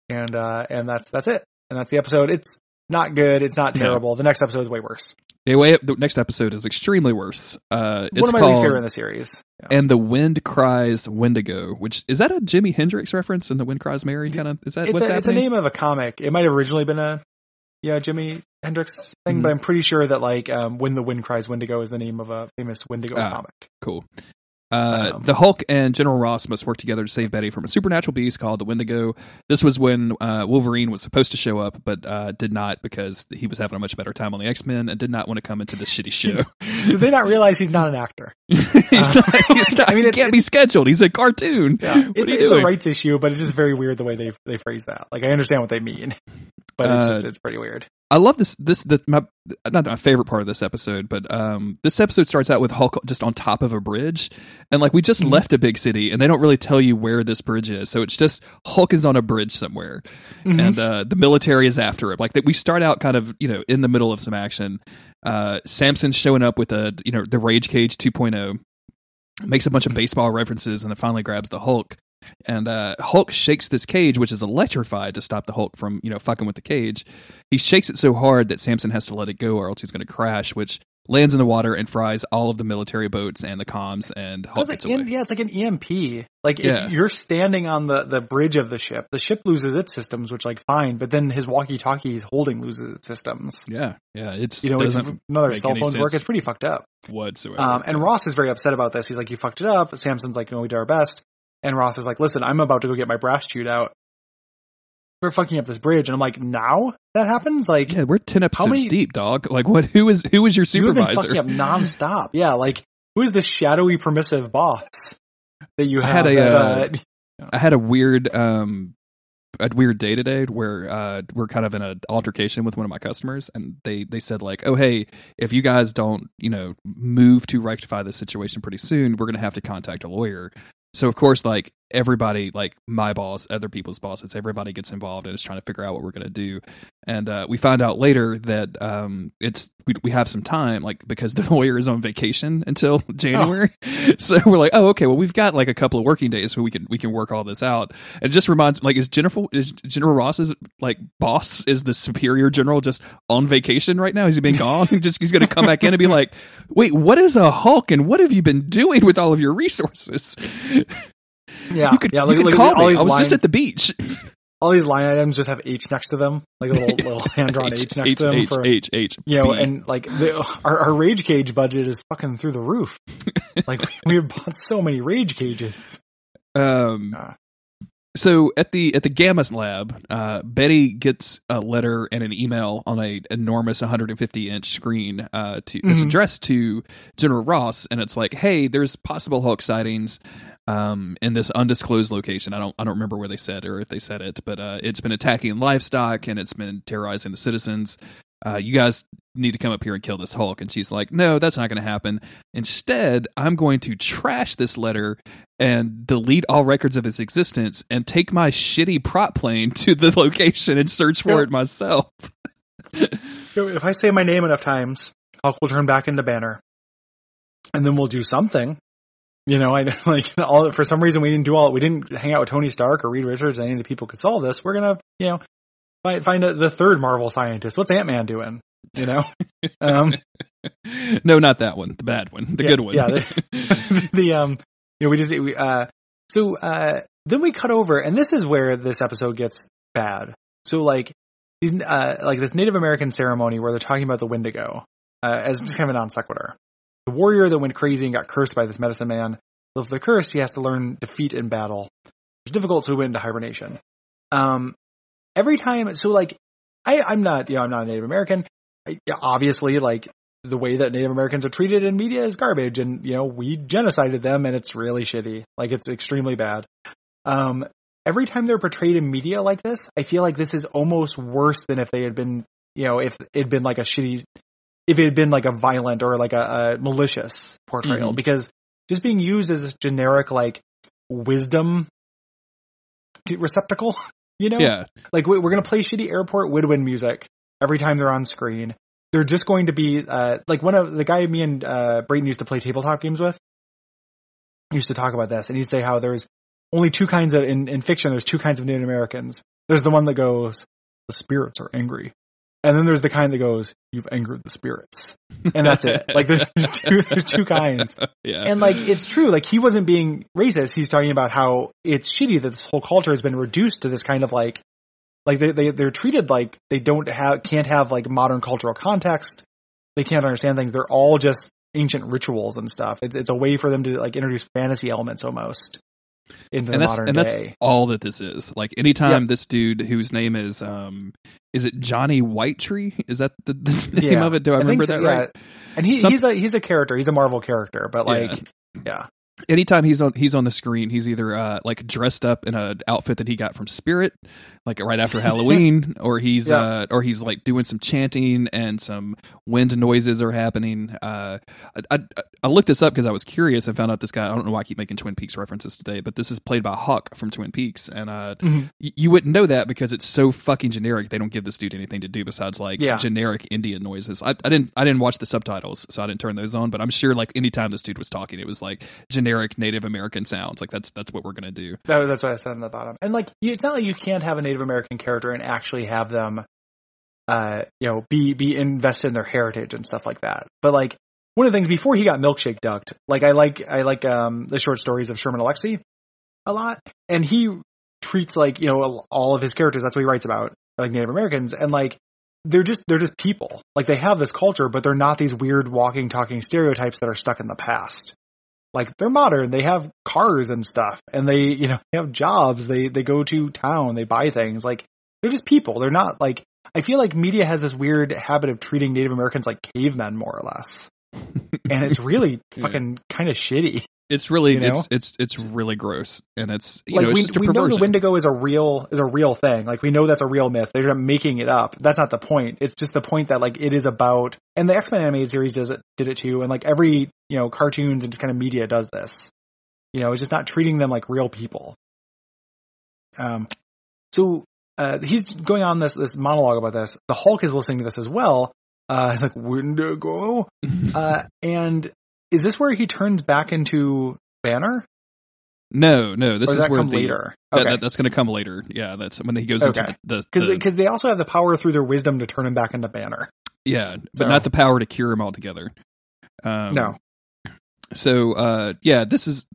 and uh, and that's that's it, and that's the episode. It's not good. It's not No. terrible. The next episode is way worse. The way the next episode is extremely worse. Uh, it's One of my called least favorite in the series. Yeah. "And the Wind Cries Wendigo," which is that a Jimi Hendrix reference? And the Wind Cries Mary, kind of is that it's what's a, it's a name of a comic. It might have originally been a yeah Jimi Hendrix thing, Mhm. but I'm pretty sure that like um, "When the Wind Cries Wendigo" is the name of a famous Wendigo Ah. comic. Cool. Uh, Um, the Hulk and General Ross must work together to save Betty from a supernatural beast called the Wendigo. This was when uh, Wolverine was supposed to show up, but uh, did not because he was having a much better time on the X Men and did not want to come into this shitty show. Did they not realize he's not an actor? he's not, he's not, I mean, he it's- can't be scheduled. He's a cartoon. Yeah, it's, it's a rights issue, but it's just very weird the way they they phrase that. Like I understand what they mean, but it's Uh, just it's pretty weird. I love this. This the my not my favorite part of this episode, but um, this episode starts out with Hulk just on top of a bridge, and like we just Mhm. left a big city, and they don't really tell you where this bridge is. So it's just Hulk is on a bridge somewhere, Mhm. and uh, the military is after him. Like that, we start out kind of you know in the middle of some action. Uh, Samson's showing up with a you know the Rage Cage 2.0, makes a bunch of baseball references, and then finally grabs the Hulk. And uh, Hulk shakes this cage, which is electrified to stop the Hulk from you know fucking with the cage. He shakes it so hard that Samson has to let it go, or else he's going to crash. Which lands in the water and fries all of the military boats and the comms, and Hulk gets like, away. yeah, it's like an EMP. Like Yeah. you're standing on the the bridge of the ship, the ship loses its systems, which like fine, but then his walkie-talkie he's holding loses its systems. Yeah, yeah, it's You know, it's, of cell phones work. It's pretty fucked up. whatsoever. Um, and Ross is very upset about this. He's like, "You fucked it up." Samson's like, "No, we did our best." And Ross is like, "Listen, I'm about to go get my brass chewed out. We're fucking up this bridge." And I'm like, "Now that happens? Like, yeah, we're ten episodes many- deep, dog. Like, what? Who is who is your you have been supervisor? fucking up nonstop. Yeah, like who is this shadowy permissive boss that you I had a, that, uh, I had a weird um a weird day today where uh we're kind of in an altercation with one of my customers and they they said like oh hey if you guys don't you know move to rectify this situation pretty soon we're gonna have to contact a lawyer so of course like everybody like my boss other people's bosses everybody gets involved and is trying to figure out what we're gonna do and uh, we find out later that um it's we, we have some time like because the lawyer is on vacation until January so we're like oh okay well we've got like a couple of working days so we can we can work all this out it just reminds like is Jennifer is General Ross's like boss is the superior general just on vacation right now? is he been gone? just he's gonna come back in and be like, wait, what is a Hulk and what have you been doing with all of your resources? Yeah, You could, yeah. you could look call all me. I was line, just at the beach. all these line items just have H next to them, like a little little hand drawn H, next H, to them H, for H, H, you know, B. and like the, our, our rage cage budget is fucking through the roof. like we, have bought so many rage cages. Um, Ah. so at the at the Gamma lab, uh, Betty gets a letter and an email on a enormous 150 inch screen uh, to that's Mhm. addressed to General Ross, and it's like, hey, there's possible Hulk sightings um, in this undisclosed location. I don't I don't remember where they said or if they said it, but uh, it's been attacking livestock and it's been terrorizing the citizens. Uh, you guys need to come up here and kill this Hulk. And she's like, no, that's not going to happen. Instead, I'm going to trash this letter and delete all records of its existence and take my shitty prop plane to the location and search for it myself. If I say my name enough times, Hulk will turn back into Banner, and then we'll do something. You know, I like all. For some reason, we didn't do all. We didn't hang out with Tony Stark or Reed Richards. Any of the people could solve this. We're gonna, you know, find find a, the third Marvel scientist. What's Ant Man doing? You know, um, no, not that one. The bad one. The Yeah, good one. yeah, the, the um, you know, we just we uh, so uh, then we cut over, and this is where this episode gets bad. So like these uh, like this Native American ceremony where they're talking about the Wendigo uh, as just kind of a non sequitur. The warrior that went crazy and got cursed by this medicine man. With the curse, he has to learn defeat in battle. It's difficult, so he went into hibernation. Um, every time, so like, I, I'm not, you know, I'm not a Native American. I, obviously, like the way that Native Americans are treated in media is garbage, and you know, we genocided them, and it's really shitty. Like, it's extremely bad. Um, every time they're portrayed in media like this, I feel like this is almost worse than if they had been, you know, if it'd been like a shitty, if it had been like a violent or like a, a malicious portrayal, Mhm. because just being used as this generic like wisdom receptacle, you know, Yeah. like we- we're gonna play shitty airport woodwind music every time they're on screen. They're just going to be uh, like one of the guy me and uh, Brayton used to play tabletop games with. Used to talk about this, and he'd say how there's only two kinds of in, in fiction. There's two kinds of Native Americans. There's the one that goes, the spirits are angry, and then there's the kind that goes, you've angered the spirits, and that's it. Like there's two, there's two kinds. yeah. And like it's true, like he wasn't being racist. He's talking about how it's shitty that this whole culture has been reduced to this kind of like like they, they they're treated like they don't have can't have like modern cultural context. They can't understand things. They're all just ancient rituals and stuff. It's it's a way for them to like introduce fantasy elements almost into the and that's modern and that's day. all that this is. Like anytime this dude whose name is um is it Johnny Whitetree? Is that the, the name Yeah. of it? Do I, I remember so, that yeah. right? And he, Some- he's a he's a character. He's a Marvel character, but Yeah. like yeah. anytime he's on he's on the screen he's either uh like dressed up in an outfit that he got from spirit like right after halloween or he's Yeah. uh or he's like doing some chanting and some wind noises are happening uh i i, I looked this up because i was curious and found out this guy i don't know why i keep making twin peaks references today but this is played by hawk from twin peaks and uh Mhm. y- you wouldn't know that because it's so fucking generic they don't give this dude anything to do besides like Yeah. generic indian noises I, I didn't i didn't watch the subtitles so i didn't turn those on but i'm sure like anytime this dude was talking it was like generic native american sounds like that's that's what we're gonna do That, that's what I said in the bottom. And like, you- it's not like you can't have a Native American character and actually have them uh, you know, be be invested in their heritage and stuff like that. But like one of the things before he got milkshake ducked, like I like I like um the short stories of Sherman Alexie a lot, and he treats like you know all of his characters. That's what he writes about, like Native Americans, and like they're just they're just people. Like they have this culture, but they're not these weird walking talking stereotypes that are stuck in the past. Like they're modern, they have cars and stuff, and they you know they have jobs. They they go to town, they buy things. Like they're just people. They're not like I feel like media has this weird habit of treating Native Americans like cavemen, more or less, and it's really Yeah. fucking kind of shitty. It's really You know? it's it's it's really gross, and it's you like know it's we, just a we know the. Wendigo is a real is a real thing. Like we know that's a real myth. They're not making it up. That's not the point. It's just the point that like it is about. And the X Men animated series does it did it too. And like every you know cartoons and just kind of media does this. You know, it's just not treating them like real people. Um, so uh, he's going on this this monologue about this. The Hulk is listening to this as well. Uh, he's like Wendigo, uh, and is this where he turns back into Banner? no, no, this is that where come the, later? Okay. that- that's going to come later. Yeah, that's when he goes Okay. into the, Because the they also have the power through their wisdom to turn him back into Banner. yeah, but not the power to cure him altogether. Um, No. So uh, yeah, this is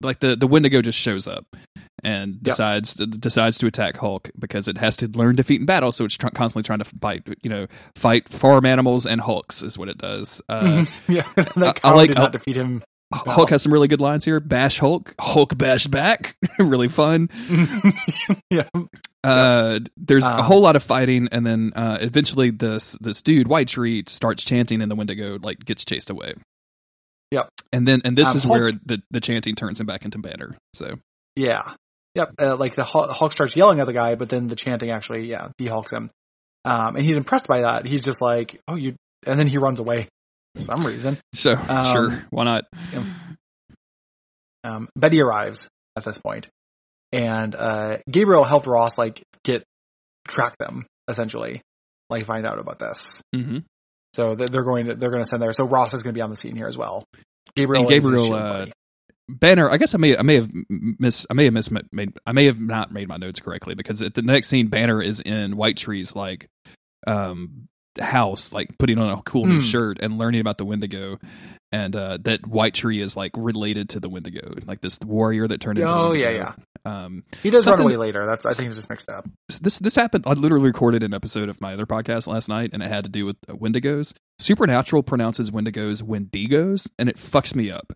like the the Wendigo just shows up and decides decides to attack Hulk because it has to learn defeat in battle. So it's tr- constantly trying to fight, you know, fight farm animals and Hulks is what it does. Uh, yeah, I- I like- did I- not defeat him. Hulk has some really good lines here. Bash Hulk, Hulk bash back, really fun. yeah, Uh, there's a Um, whole lot of fighting, and then uh, eventually this this dude White Tree starts chanting, and the Wendigo like gets chased away. Yep. And then and this Um, is Hulk- where the the chanting turns him back into Banner. So yeah, yep. Uh, like the Hulk, Hulk starts yelling at the guy, but then the chanting actually, yeah, dehulks him. Um, and he's impressed by that. He's just like, oh, you, and then he runs away for some reason. so Um, sure, why not? Um, Betty arrives at this point, and uh, Gabriel helped Ross like get track them essentially, like find out about this. hmm So they're going to they're going to send there. So Ross is going to be on the scene here as well. Gabriel, And Gabriel, uh. Banner. I guess I may I may have miss I may have mismade I may have not made my notes correctly because at the next scene Banner is in White Tree's like um house like putting on a cool new Hmm. shirt and learning about the Wendigo and uh that White Tree is like related to the Wendigo like this warrior that turned into Oh, yeah, yeah. um he does run away later. That's I think it's just mixed up. this this happened I literally recorded an episode of my other podcast last night and it had to do with uh, Wendigos Supernatural pronounces Wendigos Wendigos and it fucks me up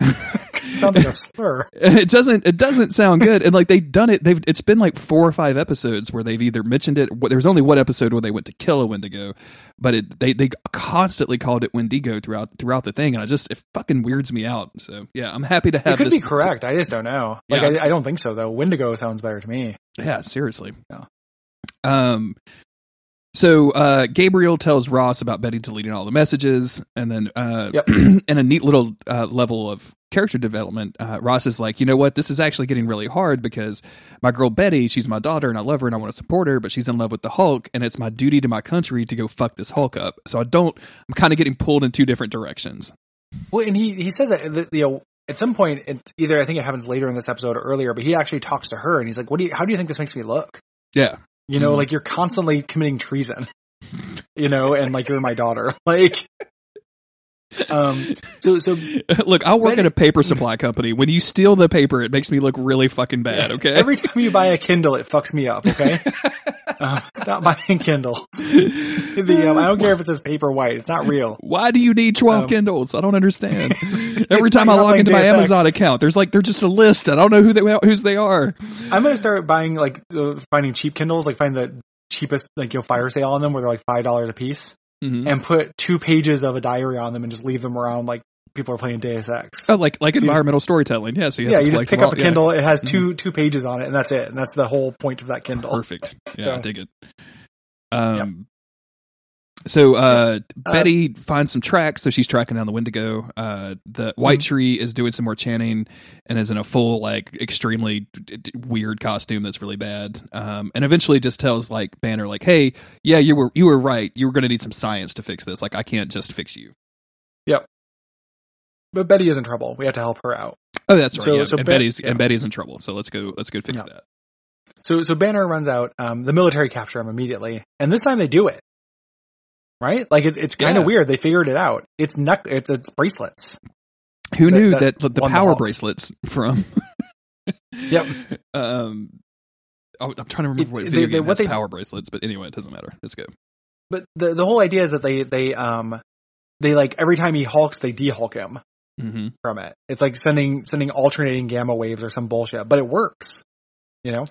Sounds like a slur. it doesn't it doesn't sound good and like they've done it they've it's been like four or five episodes where they've either mentioned it there was only one episode where they went to kill a wendigo but it they they constantly called it wendigo throughout throughout the thing and i just it fucking weirds me out so yeah i'm happy to have. It could this be correct. I just don't know. Like Yeah. I, I don't think so though. Wendigo sounds better to me. yeah seriously Yeah. um so uh gabriel tells ross about betty deleting all the messages and then uh Yep. in a neat little uh, level of character development, uh, Ross is like, you know what, this is actually getting really hard because my girl Betty, she's my daughter and I love her and I want to support her, but she's in love with the Hulk and it's my duty to my country to go fuck this Hulk up. So I don't, I'm kind of getting pulled in two different directions. Well, and he he says that that, you know at some point, it, either I think it happens later in this episode or earlier, but he actually talks to her and he's like, "What do you? How do you think this makes me look? Yeah. You know, Mhm. like you're constantly committing treason, you know, and like you're my daughter, like." Um. So so Look, I'll work Betty- at a paper supply company. When you steal the paper, it makes me look really fucking bad, okay? every time you buy a Kindle, it fucks me up. Okay. uh, stop buying Kindles. The um, I don't care if it says paper white; it's not real. Why do you need 12 Um, Kindles? I don't understand. Every time I log like into my Deus Amazon account, there's like, they're just a list. I don't know who they, whose they are. I'm gonna start buying like uh, finding cheap Kindles, like find the cheapest like you know fire sale on them where they're like five dollars a piece, Mhm. and put two pages of a diary on them and just leave them around like people are playing Deus Ex. Oh, like like So you just- environmental storytelling. Yeah, so you have yeah, to you just pick them up a all- yeah. Kindle. It has two two pages on it, and that's it. And that's the whole point of that Kindle. Perfect. Yeah, I dig it. Um, so uh, Uh, Betty finds some tracks, so she's tracking down the Wendigo. Uh, the White Mhm. Tree is doing some more chanting and is in a full, like, extremely d- d- weird costume that's really bad. Um, and eventually just tells like Banner, like, "Hey, yeah, you were you were right. You were going to need some science to fix this. Like, I can't just fix you." Yep. But Betty is in trouble. We have to help her out. Oh, that's right. So- yeah. so and Bet- Betty's yeah. and Betty's in trouble. So let's go. Let's go fix Yeah. that. So so Banner runs out. Um, the military capture him immediately, and this time they do it. Right, like it's it's kind of Yeah. weird. They figured it out. It's neck. It's it's bracelets. Who That- knew that that, the the power Hulk. bracelets from? Yep. Um, oh, I'm trying to remember It- what they- video they- game what has they- power bracelets, but anyway, it doesn't matter. It's good. But the the whole idea is that they they um they like every time he hulks, they de-hulk him hmm from it. It's like sending sending alternating gamma waves or some bullshit, but it works. You know.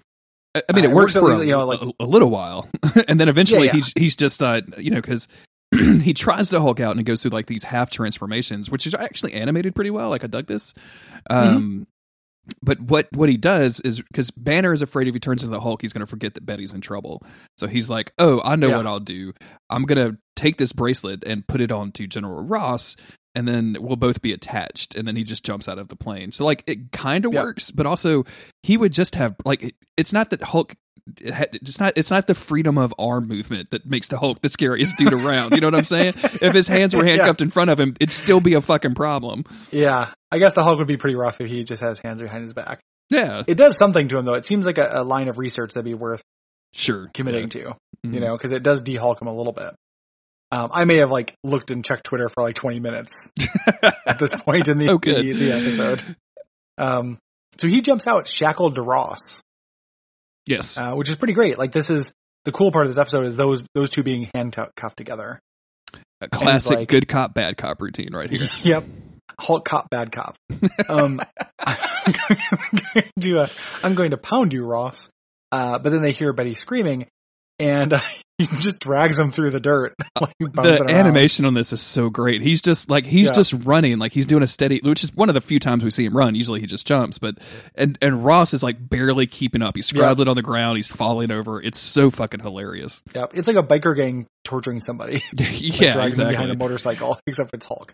I, I mean, Uh, it it works works for least, a, you know, like- a, a little while, and then eventually Yeah, yeah. he's he's just uh you know because. he tries to Hulk out and it goes through like these half transformations, which is actually animated pretty well. Like I dug this. Mm-hmm. Um, But what what he does is because Banner is afraid if he turns into the Hulk, he's going to forget that Betty's in trouble. So he's like, "Oh, I know Yeah. what I'll do. I'm going to take this bracelet and put it on to General Ross, and then we'll both be attached." And then he just jumps out of the plane. So like it kind of Yeah. works, but also he would just have like it's not that Hulk. it It's not. It's not the freedom of arm movement that makes the Hulk the scariest dude around. You know what I'm saying? If his hands were Yeah. handcuffed in front of him, it'd still be a fucking problem. Yeah, I guess the Hulk would be pretty rough if he just has hands behind his back. Yeah, It does something to him though. It seems like a, a line of research that'd be worth sure. committing to. Mhm. You know, because it does de-hulk him a little bit. Um, I may have like looked and checked Twitter for like 20 minutes at this point in the Oh, the, the episode. Um, so he jumps out shackled to Ross, Yes. uh, which is pretty great. Like this is the cool part of this episode is those those two being handcuffed together. a classic like- good cop bad cop routine right here. Yep. Hulk cop, bad cop. Um, I'm going to, uh, I'm going to pound you, Ross. Uh, but then they hear Betty screaming, and uh, he just drags him through the dirt. like the animation on this is so great. He's just like he's Yeah. just running, like he's doing a steady, which is one of the few times we see him run. Usually he just jumps, but and and Ross is like barely keeping up. He's scrabbling on the ground. He's falling over. It's so fucking hilarious. Yeah, It's like a biker gang torturing somebody. yeah, like dragging exactly. behind a motorcycle, except it's Hulk.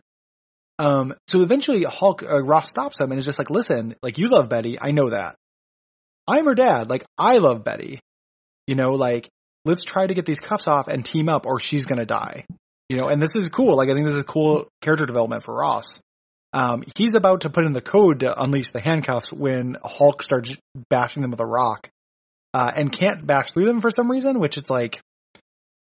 Um, so eventually Hulk, uh, Ross stops him and is just like, listen, like you love Betty. I know that. I'm her dad. Like I love Betty. You know, like let's try to get these cuffs off and team up or she's going to die. You know, and this is cool. Like I think this is cool character development for Ross. Um, he's about to put in the code to unleash the handcuffs when Hulk starts bashing them with a rock, uh, and can't bash through them for some reason, which it's like, I've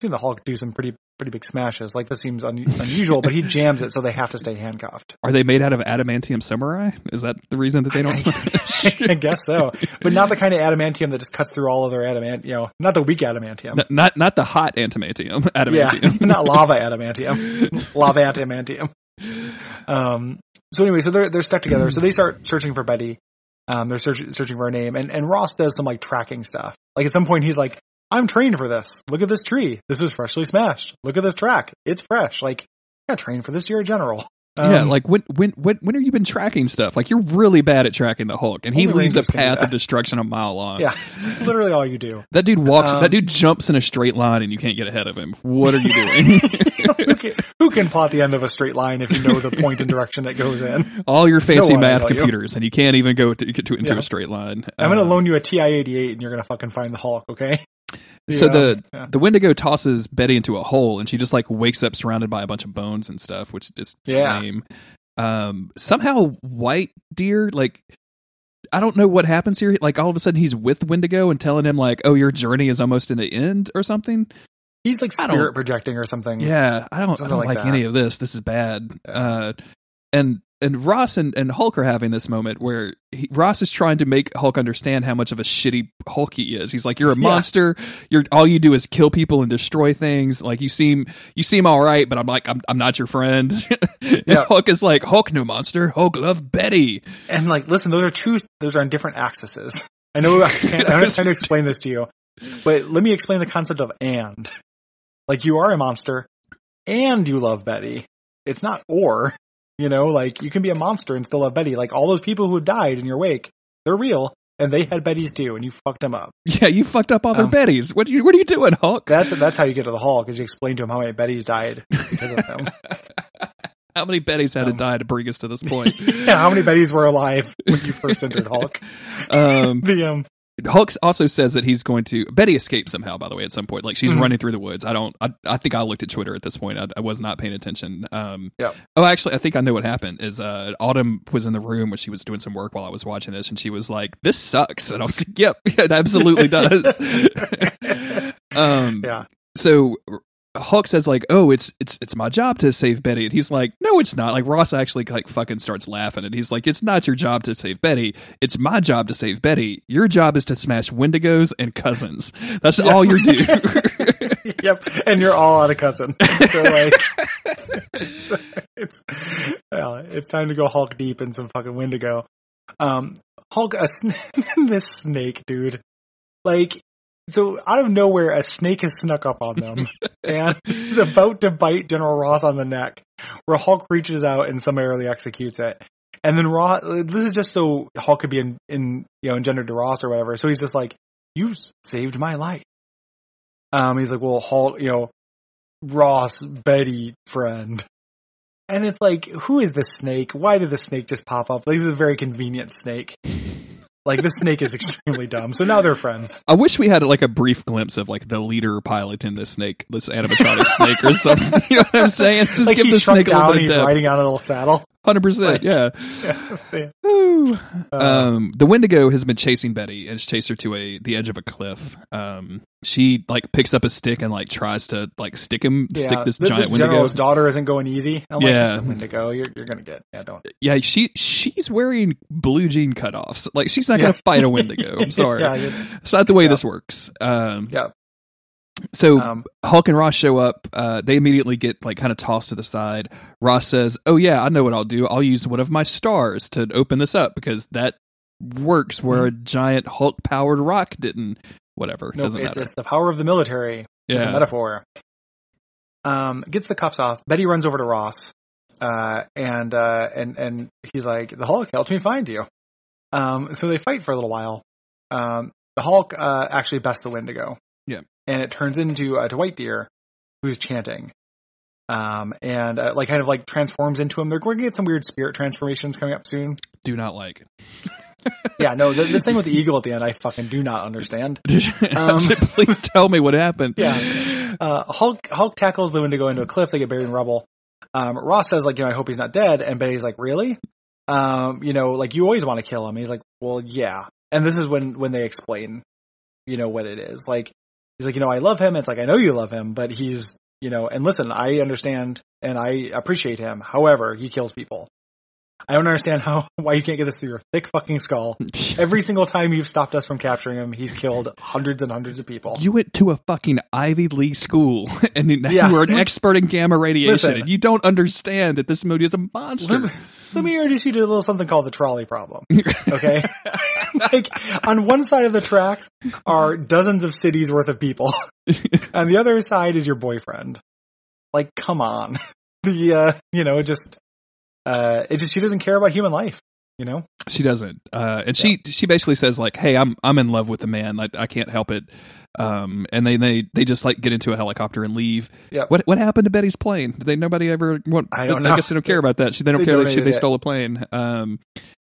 seen the Hulk do some pretty pretty big smashes. Like this seems un- unusual, but he jams it, so they have to stay handcuffed. Are they made out of adamantium samurai? Is that the reason that they don't smash? I guess so, but not the kind of adamantium that just cuts through all of their adamant. You know, not the weak adamantium. N- not not the hot adamantium. yeah, Adamantium. not lava adamantium. lava adamantium. Um. So anyway, so they're they're stuck together. So they start searching for Betty. Um. They're searching searching for her name, and and Ross does some like tracking stuff. Like at some point, he's like, "I'm trained for this. Look at this tree. This was freshly smashed. Look at this track. It's fresh. Like, I got trained for this. You're a general." yeah, Um, like when when when when have you been tracking stuff? Like you're really bad at tracking the Hulk, and he leaves a path of destruction a mile long. yeah, it's literally all you do. That dude walks. Um, that dude jumps in a straight line, and you can't get ahead of him. What are you doing? who, can, who can plot the end of a straight line if you know the point and direction that goes in? All your fancy I math tell you. computers, and you can't even go to, to into Yeah. a straight line. I'm going to Uh, loan you a TI-88, and you're going to fucking find the Hulk. Okay. So Yeah. the Yeah. the Wendigo tosses Betty into a hole, and she just like wakes up surrounded by a bunch of bones and stuff, which is Yeah. lame. Um, somehow White Deer like. I don't know what happens here. Like all of a sudden, he's with Wendigo and telling him like, "Oh, your journey is almost in the end" or something. he's like I don't- spirit projecting or something. Yeah, I don't. I don't like like, any of this. This is bad. Yeah. Uh, and and Ross and, and Hulk are having this moment where he, Ross is trying to make Hulk understand how much of a shitty Hulk he is. He's like, "You're a Yeah. monster. You're all you do is kill people and destroy things. Like you seem you seem all right, but I'm like I'm I'm not your friend." And Yeah. Hulk is like, "Hulk no monster. Hulk love Betty." And like, listen, those are two. Those are on different axes. I know. I can't, I'm not trying to explain this to you, but let me explain the concept of and. Like, you are a monster, and you love Betty. It's not or. You know, like you can be a monster and still love Betty. Like all those people who died in your wake, they're real, and they had Betty's too, and you fucked them up. Yeah, you fucked up all their Um, Bettys. What you what are you doing, Hulk? That's that's how you get to the Hall because you explain to him how many Bettys died because of them. How many Bettys had Um, to die to bring us to this point? yeah, how many Bettys were alive when you first entered Hulk? um, The um, Hulk also says that he's going to. Betty escapes somehow. By the way, at some point, like she's Mhm. running through the woods. I don't. I, I think I looked at Twitter at this point. I, I was not paying attention. Um, Yep. Oh, actually, I think I know what happened. Is uh, Autumn was in the room when she was doing some work while I was watching this, and she was like, "This sucks," and I was like, "Yep, it absolutely does." um, Yeah. so Hulk says like, "Oh, it's it's it's my job to save Betty," and he's like, "No, it's not." Like Ross actually like fucking starts laughing, and he's like, "It's not your job to save Betty. It's my job to save Betty. Your job is to smash Wendigos and cousins. That's all you do." yep. And you're all out of cousin. So like, it's, it's, well, it's time to go Hulk deep in some fucking Wendigo. Um, Hulk, a sn- this snake, dude. Like, so out of nowhere, a snake has snuck up on them and is about to bite General Ross on the neck, where Hulk reaches out and summarily executes it. And then Ross, this is just so Hulk could be in, in you know, engendered to Ross or whatever. So he's just like, you saved my life. Um, he's like, well, Hulk, you know, Ross, Betty, friend. And it's like, who is this snake? Why did the snake just pop up? Like, this is a very convenient snake. Like, the snake is extremely dumb. So now they're friends. I wish we had like a brief glimpse of like the leader pilot in this snake, this animatronic snake or something. You know what I'm saying? Just like give the snake a down, little bit he's depth. riding on a little saddle. Hundred percent, yeah. Yeah. Uh, um, the Wendigo has been chasing Betty and has chased her to a the edge of a cliff. Um, she like picks up a stick and like tries to like stick him, stick yeah, this giant this Wendigo. daughter isn't going easy. I'm like, Yeah. a Wendigo. You're, you're gonna get, yeah, don't. Yeah, she she's wearing blue jean cutoffs. Like she's not gonna fight a Wendigo. I'm sorry, yeah, it's not the way Yeah. this works. Um, yeah. So Um, Hulk and Ross show up. Uh, they immediately get like kind of tossed to the side. Ross says, "Oh yeah, I know what I'll do. I'll use one of my stars to open this up because that works where a giant Hulk powered rock didn't. Whatever, no, doesn't it's, matter. it's the power of the military. It's a Yeah, metaphor. Um, gets the cuffs off. Betty runs over to Ross, uh, and uh, and and he's like, "The Hulk helped me find you." Um, so they fight for a little while. Um, the Hulk uh, actually bests the Wendigo. Yeah. And it turns into uh, to White Deer, who's chanting. Um, and uh, like kind of like transforms into him. They're going to get some weird spirit transformations coming up soon. do not like Yeah, no, th- this thing with the eagle at the end, I fucking do not understand. Um, Please tell me what happened. Yeah. Uh, Hulk Hulk tackles the Wendigo into a cliff. They get buried in rubble. Um, Ross says like, you know, I hope he's not dead. And Betty's like, really? Um, you know, like you always want to kill him. He's like, well, yeah. And this is when when they explain, you know, what it is. Like he's like, you know, I love him. It's like I know you love him, but he's, you know, and listen, I understand and I appreciate him. However, he kills people. I don't understand how why you can't get this through your thick fucking skull. Every single time you've stopped us from capturing him, he's killed hundreds and hundreds of people. You went to a fucking Ivy League school, and now Yeah. you are an expert in gamma radiation, Listen. and you don't understand that this movie is a monster. Let me, introduce you to a little something called the trolley problem. Okay, like on one side of the tracks are dozens of cities worth of people, and the other side is your boyfriend. Like, come on, the uh, you know, it just uh, it just she doesn't care about human life. You know, She doesn't, uh, and she she basically says like, "Hey, I'm I'm in love with the man. I, I can't help it." Um, and they, they they just like get into a helicopter and leave. Yep. What what happened to Betty's plane? Did they nobody ever? Want, I don't I know. guess they don't care about that. She, they don't They care that she, they stole a plane. Um,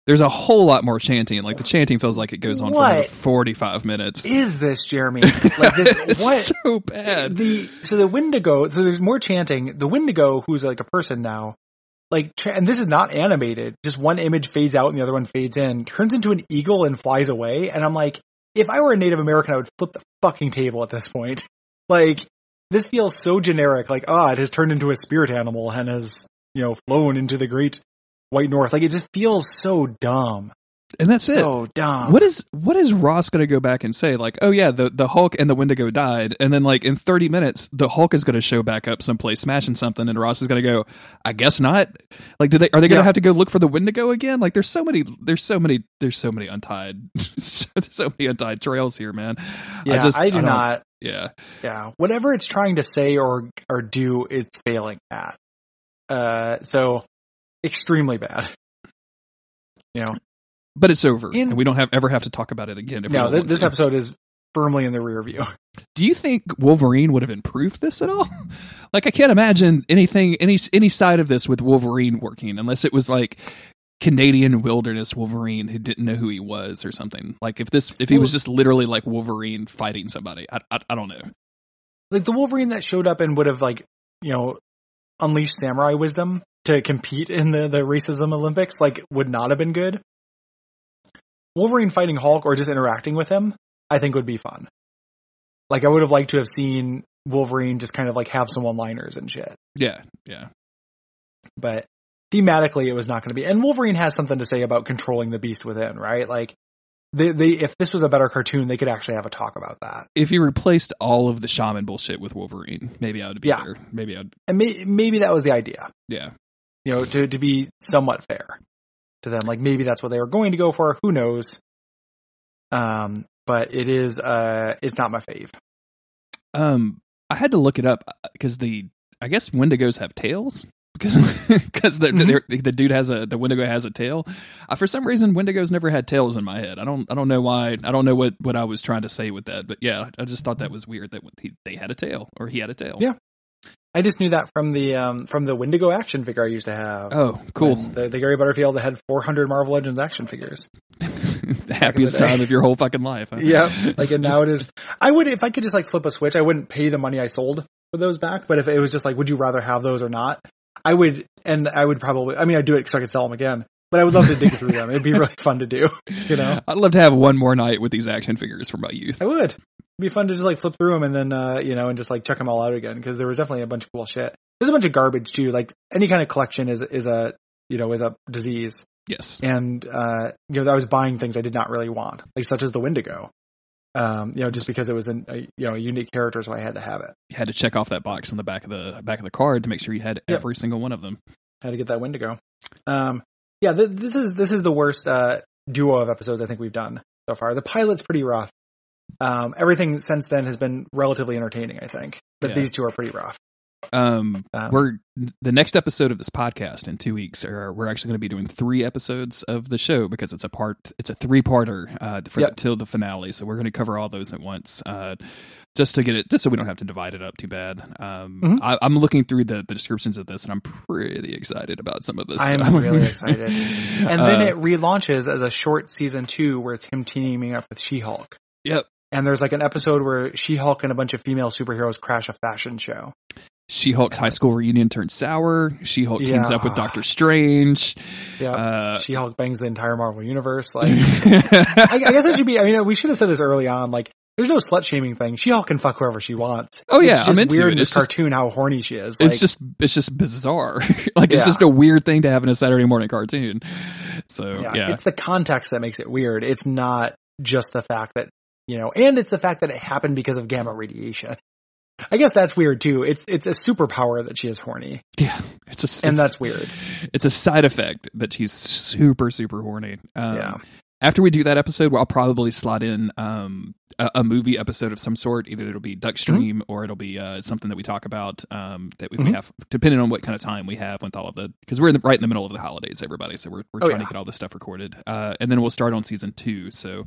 there's a whole lot more chanting. Like the chanting feels like it goes on for another 45 minutes. is this Jeremy? Like this? it's what? so bad. the so the Wendigo. So there's more chanting. The Wendigo, who's like a person now, like, and this is not animated. Just one image fades out and the other one fades in. Turns into an eagle and flies away. And I'm like, if I were a Native American, I would flip the fucking table at this point. Like, this feels so generic. Like, ah, it has turned into a spirit animal and has you know flown into the great white north. Like, it just feels so dumb. And that's it. So dumb. What is what is Ross going to go back and say? Like, oh yeah, the the Hulk and the Wendigo died, and then like in thirty minutes, the Hulk is going to show back up someplace, smashing something, and Ross is going to go, I guess not. Like, do they are they going to Yeah. have to go look for the Wendigo again? Like, there's so many, there's so many, there's so many untied, there's so many untied trails here, man. Yeah, I, just- I do don't- not. Yeah, yeah whatever it's trying to say or or do it's failing at uh so extremely bad you know but it's over, In- and we don't have ever have to talk about it again. If no th- this to. episode is firmly in the rear view Do you think Wolverine would have improved this at all? like I can't imagine anything any any side of this with Wolverine working unless it was like Canadian wilderness Wolverine who didn't know who he was or something. Like if this if he was just literally like Wolverine fighting somebody. I I, I don't know. Like the Wolverine that showed up and would have like, you know, unleashed samurai wisdom to compete in the the racism Olympics like would not have been good. Wolverine fighting Hulk or just interacting with him, I think would be fun. Like I would have liked to have seen Wolverine just kind of like have some one-liners and shit. Yeah, yeah. But thematically it was not going to be. And Wolverine has something to say about controlling the beast within, right? Like they, they, if this was a better cartoon, they could actually have a talk about that. If you replaced all of the shaman bullshit with Wolverine, maybe I would be Yeah. better. Maybe I'd, And may, maybe that was the idea, yeah. you know, to, to be somewhat fair to them. Like maybe that's what they were going to go for. Who knows? Um, but it is, uh, it's not my fave. Um, I had to look it up because the I guess Wendigos have tails because because the, Mhm. the the dude has a the Wendigo has a tail. Uh, for some reason, Wendigos never had tails in my head. I don't I don't know why. I don't know what what I was trying to say with that. But yeah, I just thought that was weird that he, they had a tail or he had a tail. Yeah. I just knew that from the, um, from the Wendigo action figure I used to have. Oh, cool. The, the Gary Butterfield that had 400 Marvel Legends action figures. the happiest day. time of your whole fucking life. Huh? Yeah, like and now it is. I would if I could just like flip a switch. I wouldn't pay the money I sold for those back. But if it was just like, would you rather have those or not? I would, and I would probably. I mean, I'd do it so I could sell them again. But I would love to dig through them. It'd be really fun to do. You know, I'd love to have one more night with these action figures from my youth. I would. It'd be fun to just like flip through them and then uh, you know and just like check them all out again because there was definitely a bunch of cool shit. There's a bunch of garbage too. Like any kind of collection is is a you know is a disease. Yes. and uh, you know I was buying things I did not really want, like such as the Wendigo. Um, you know, just because it was an, a you know a unique character, so I had to have it. You had to check off that box on the back of the back of the card to make sure you had Yep. every single one of them. had to get that Wendigo. Um, yeah, th- this is this is the worst uh, duo of episodes I think we've done so far. The pilot's pretty rough. Um, everything since then has been relatively entertaining, I think, but Yeah. these two are pretty rough. Um, Um, we're the next episode of this podcast in two weeks. or we're actually going to be doing three episodes of the show because it's a part. It's a three parter uh, for Yep. till the finale. So we're going to cover all those at once, uh, just to get it, just so we don't have to divide it up too bad. Um, Mhm. I, I'm looking through the, the descriptions of this, and I'm pretty excited about some of this. I'm stuff. really excited. And then Uh, it relaunches as a short season two where it's him teaming up with She-Hulk. Yep. And there's like an episode where She-Hulk and a bunch of female superheroes crash a fashion show. She Hulk's high school reunion turns sour. She Hulk teams up with Doctor Strange. Yeah. Uh, She-Hulk bangs the entire Marvel universe. Like, I, I guess I should be. I mean, we should have said this early on. Like, there's no slut shaming thing. She-Hulk can fuck whoever she wants. Oh, yeah, it's just I'm into weird it. in this It's just- cartoon how horny she is. Like, it's just it's just bizarre. like it's just a weird thing to have in a Saturday morning cartoon. So yeah, yeah, it's the context that makes it weird. It's not just the fact that you know, and it's the fact that it happened because of gamma radiation. I guess that's weird too. It's it's a superpower that she is horny, yeah, it's a and it's, that's weird. it's a side effect that she's super super horny. Um, Yeah. After we do that episode, I'll probably slot in um, a, a movie episode of some sort. Either it'll be Duckstream or it'll be uh, something that we talk about um, that we Mhm. have, depending on what kind of time we have with all of the, because we're in the, right in the middle of the holidays, everybody. So we're, we're Oh, trying yeah. to get all this stuff recorded, uh, and then we'll start on season two. So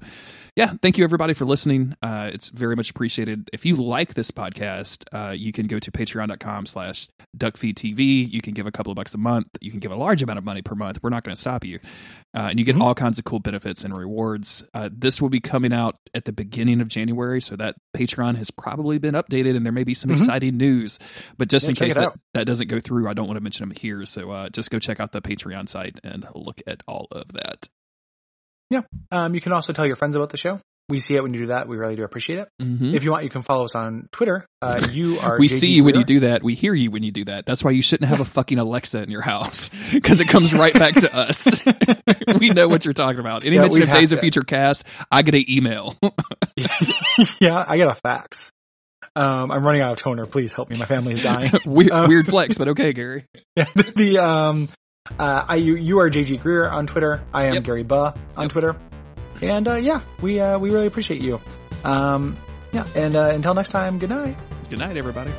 yeah, thank you everybody for listening. Uh, it's very much appreciated. If you like this podcast, uh, you can go to patreon.com slash duckfeedtv. You can give a couple of bucks a month. You can give a large amount of money per month. We're not going to stop you. Uh, and you get Mhm. all kinds of cool benefits and rewards. Uh, this will be coming out at the beginning of January, so that Patreon has probably been updated, and there may be some Mhm. exciting news. But just Yeah, in case that, out. that doesn't go through, I don't want to mention them here. So uh, just go check out the Patreon site and look at all of that. Yeah. Um, you can also tell your friends about the show. We see it when you do that. We really do appreciate it. Mhm. If you want, you can follow us on Twitter. Uh, you are we JG see you when you do that. We hear you when you do that. That's why you shouldn't have a fucking Alexa in your house because it comes right back to us. we know what you're talking about. Any Yeah, mention of Days of. Future Cast, I get an email. yeah, I get a fax. Um, I'm running out of toner. Please help me. My family is dying. weird, Uh, weird flex, but okay, Gary. Yeah, the um, uh, I you, you are JG Greer on Twitter. I am Yep. Gary Buh on Yep. Twitter, and uh, yeah, we uh, we really appreciate you. Um, yeah, and uh, until next time, good night. Good night, everybody.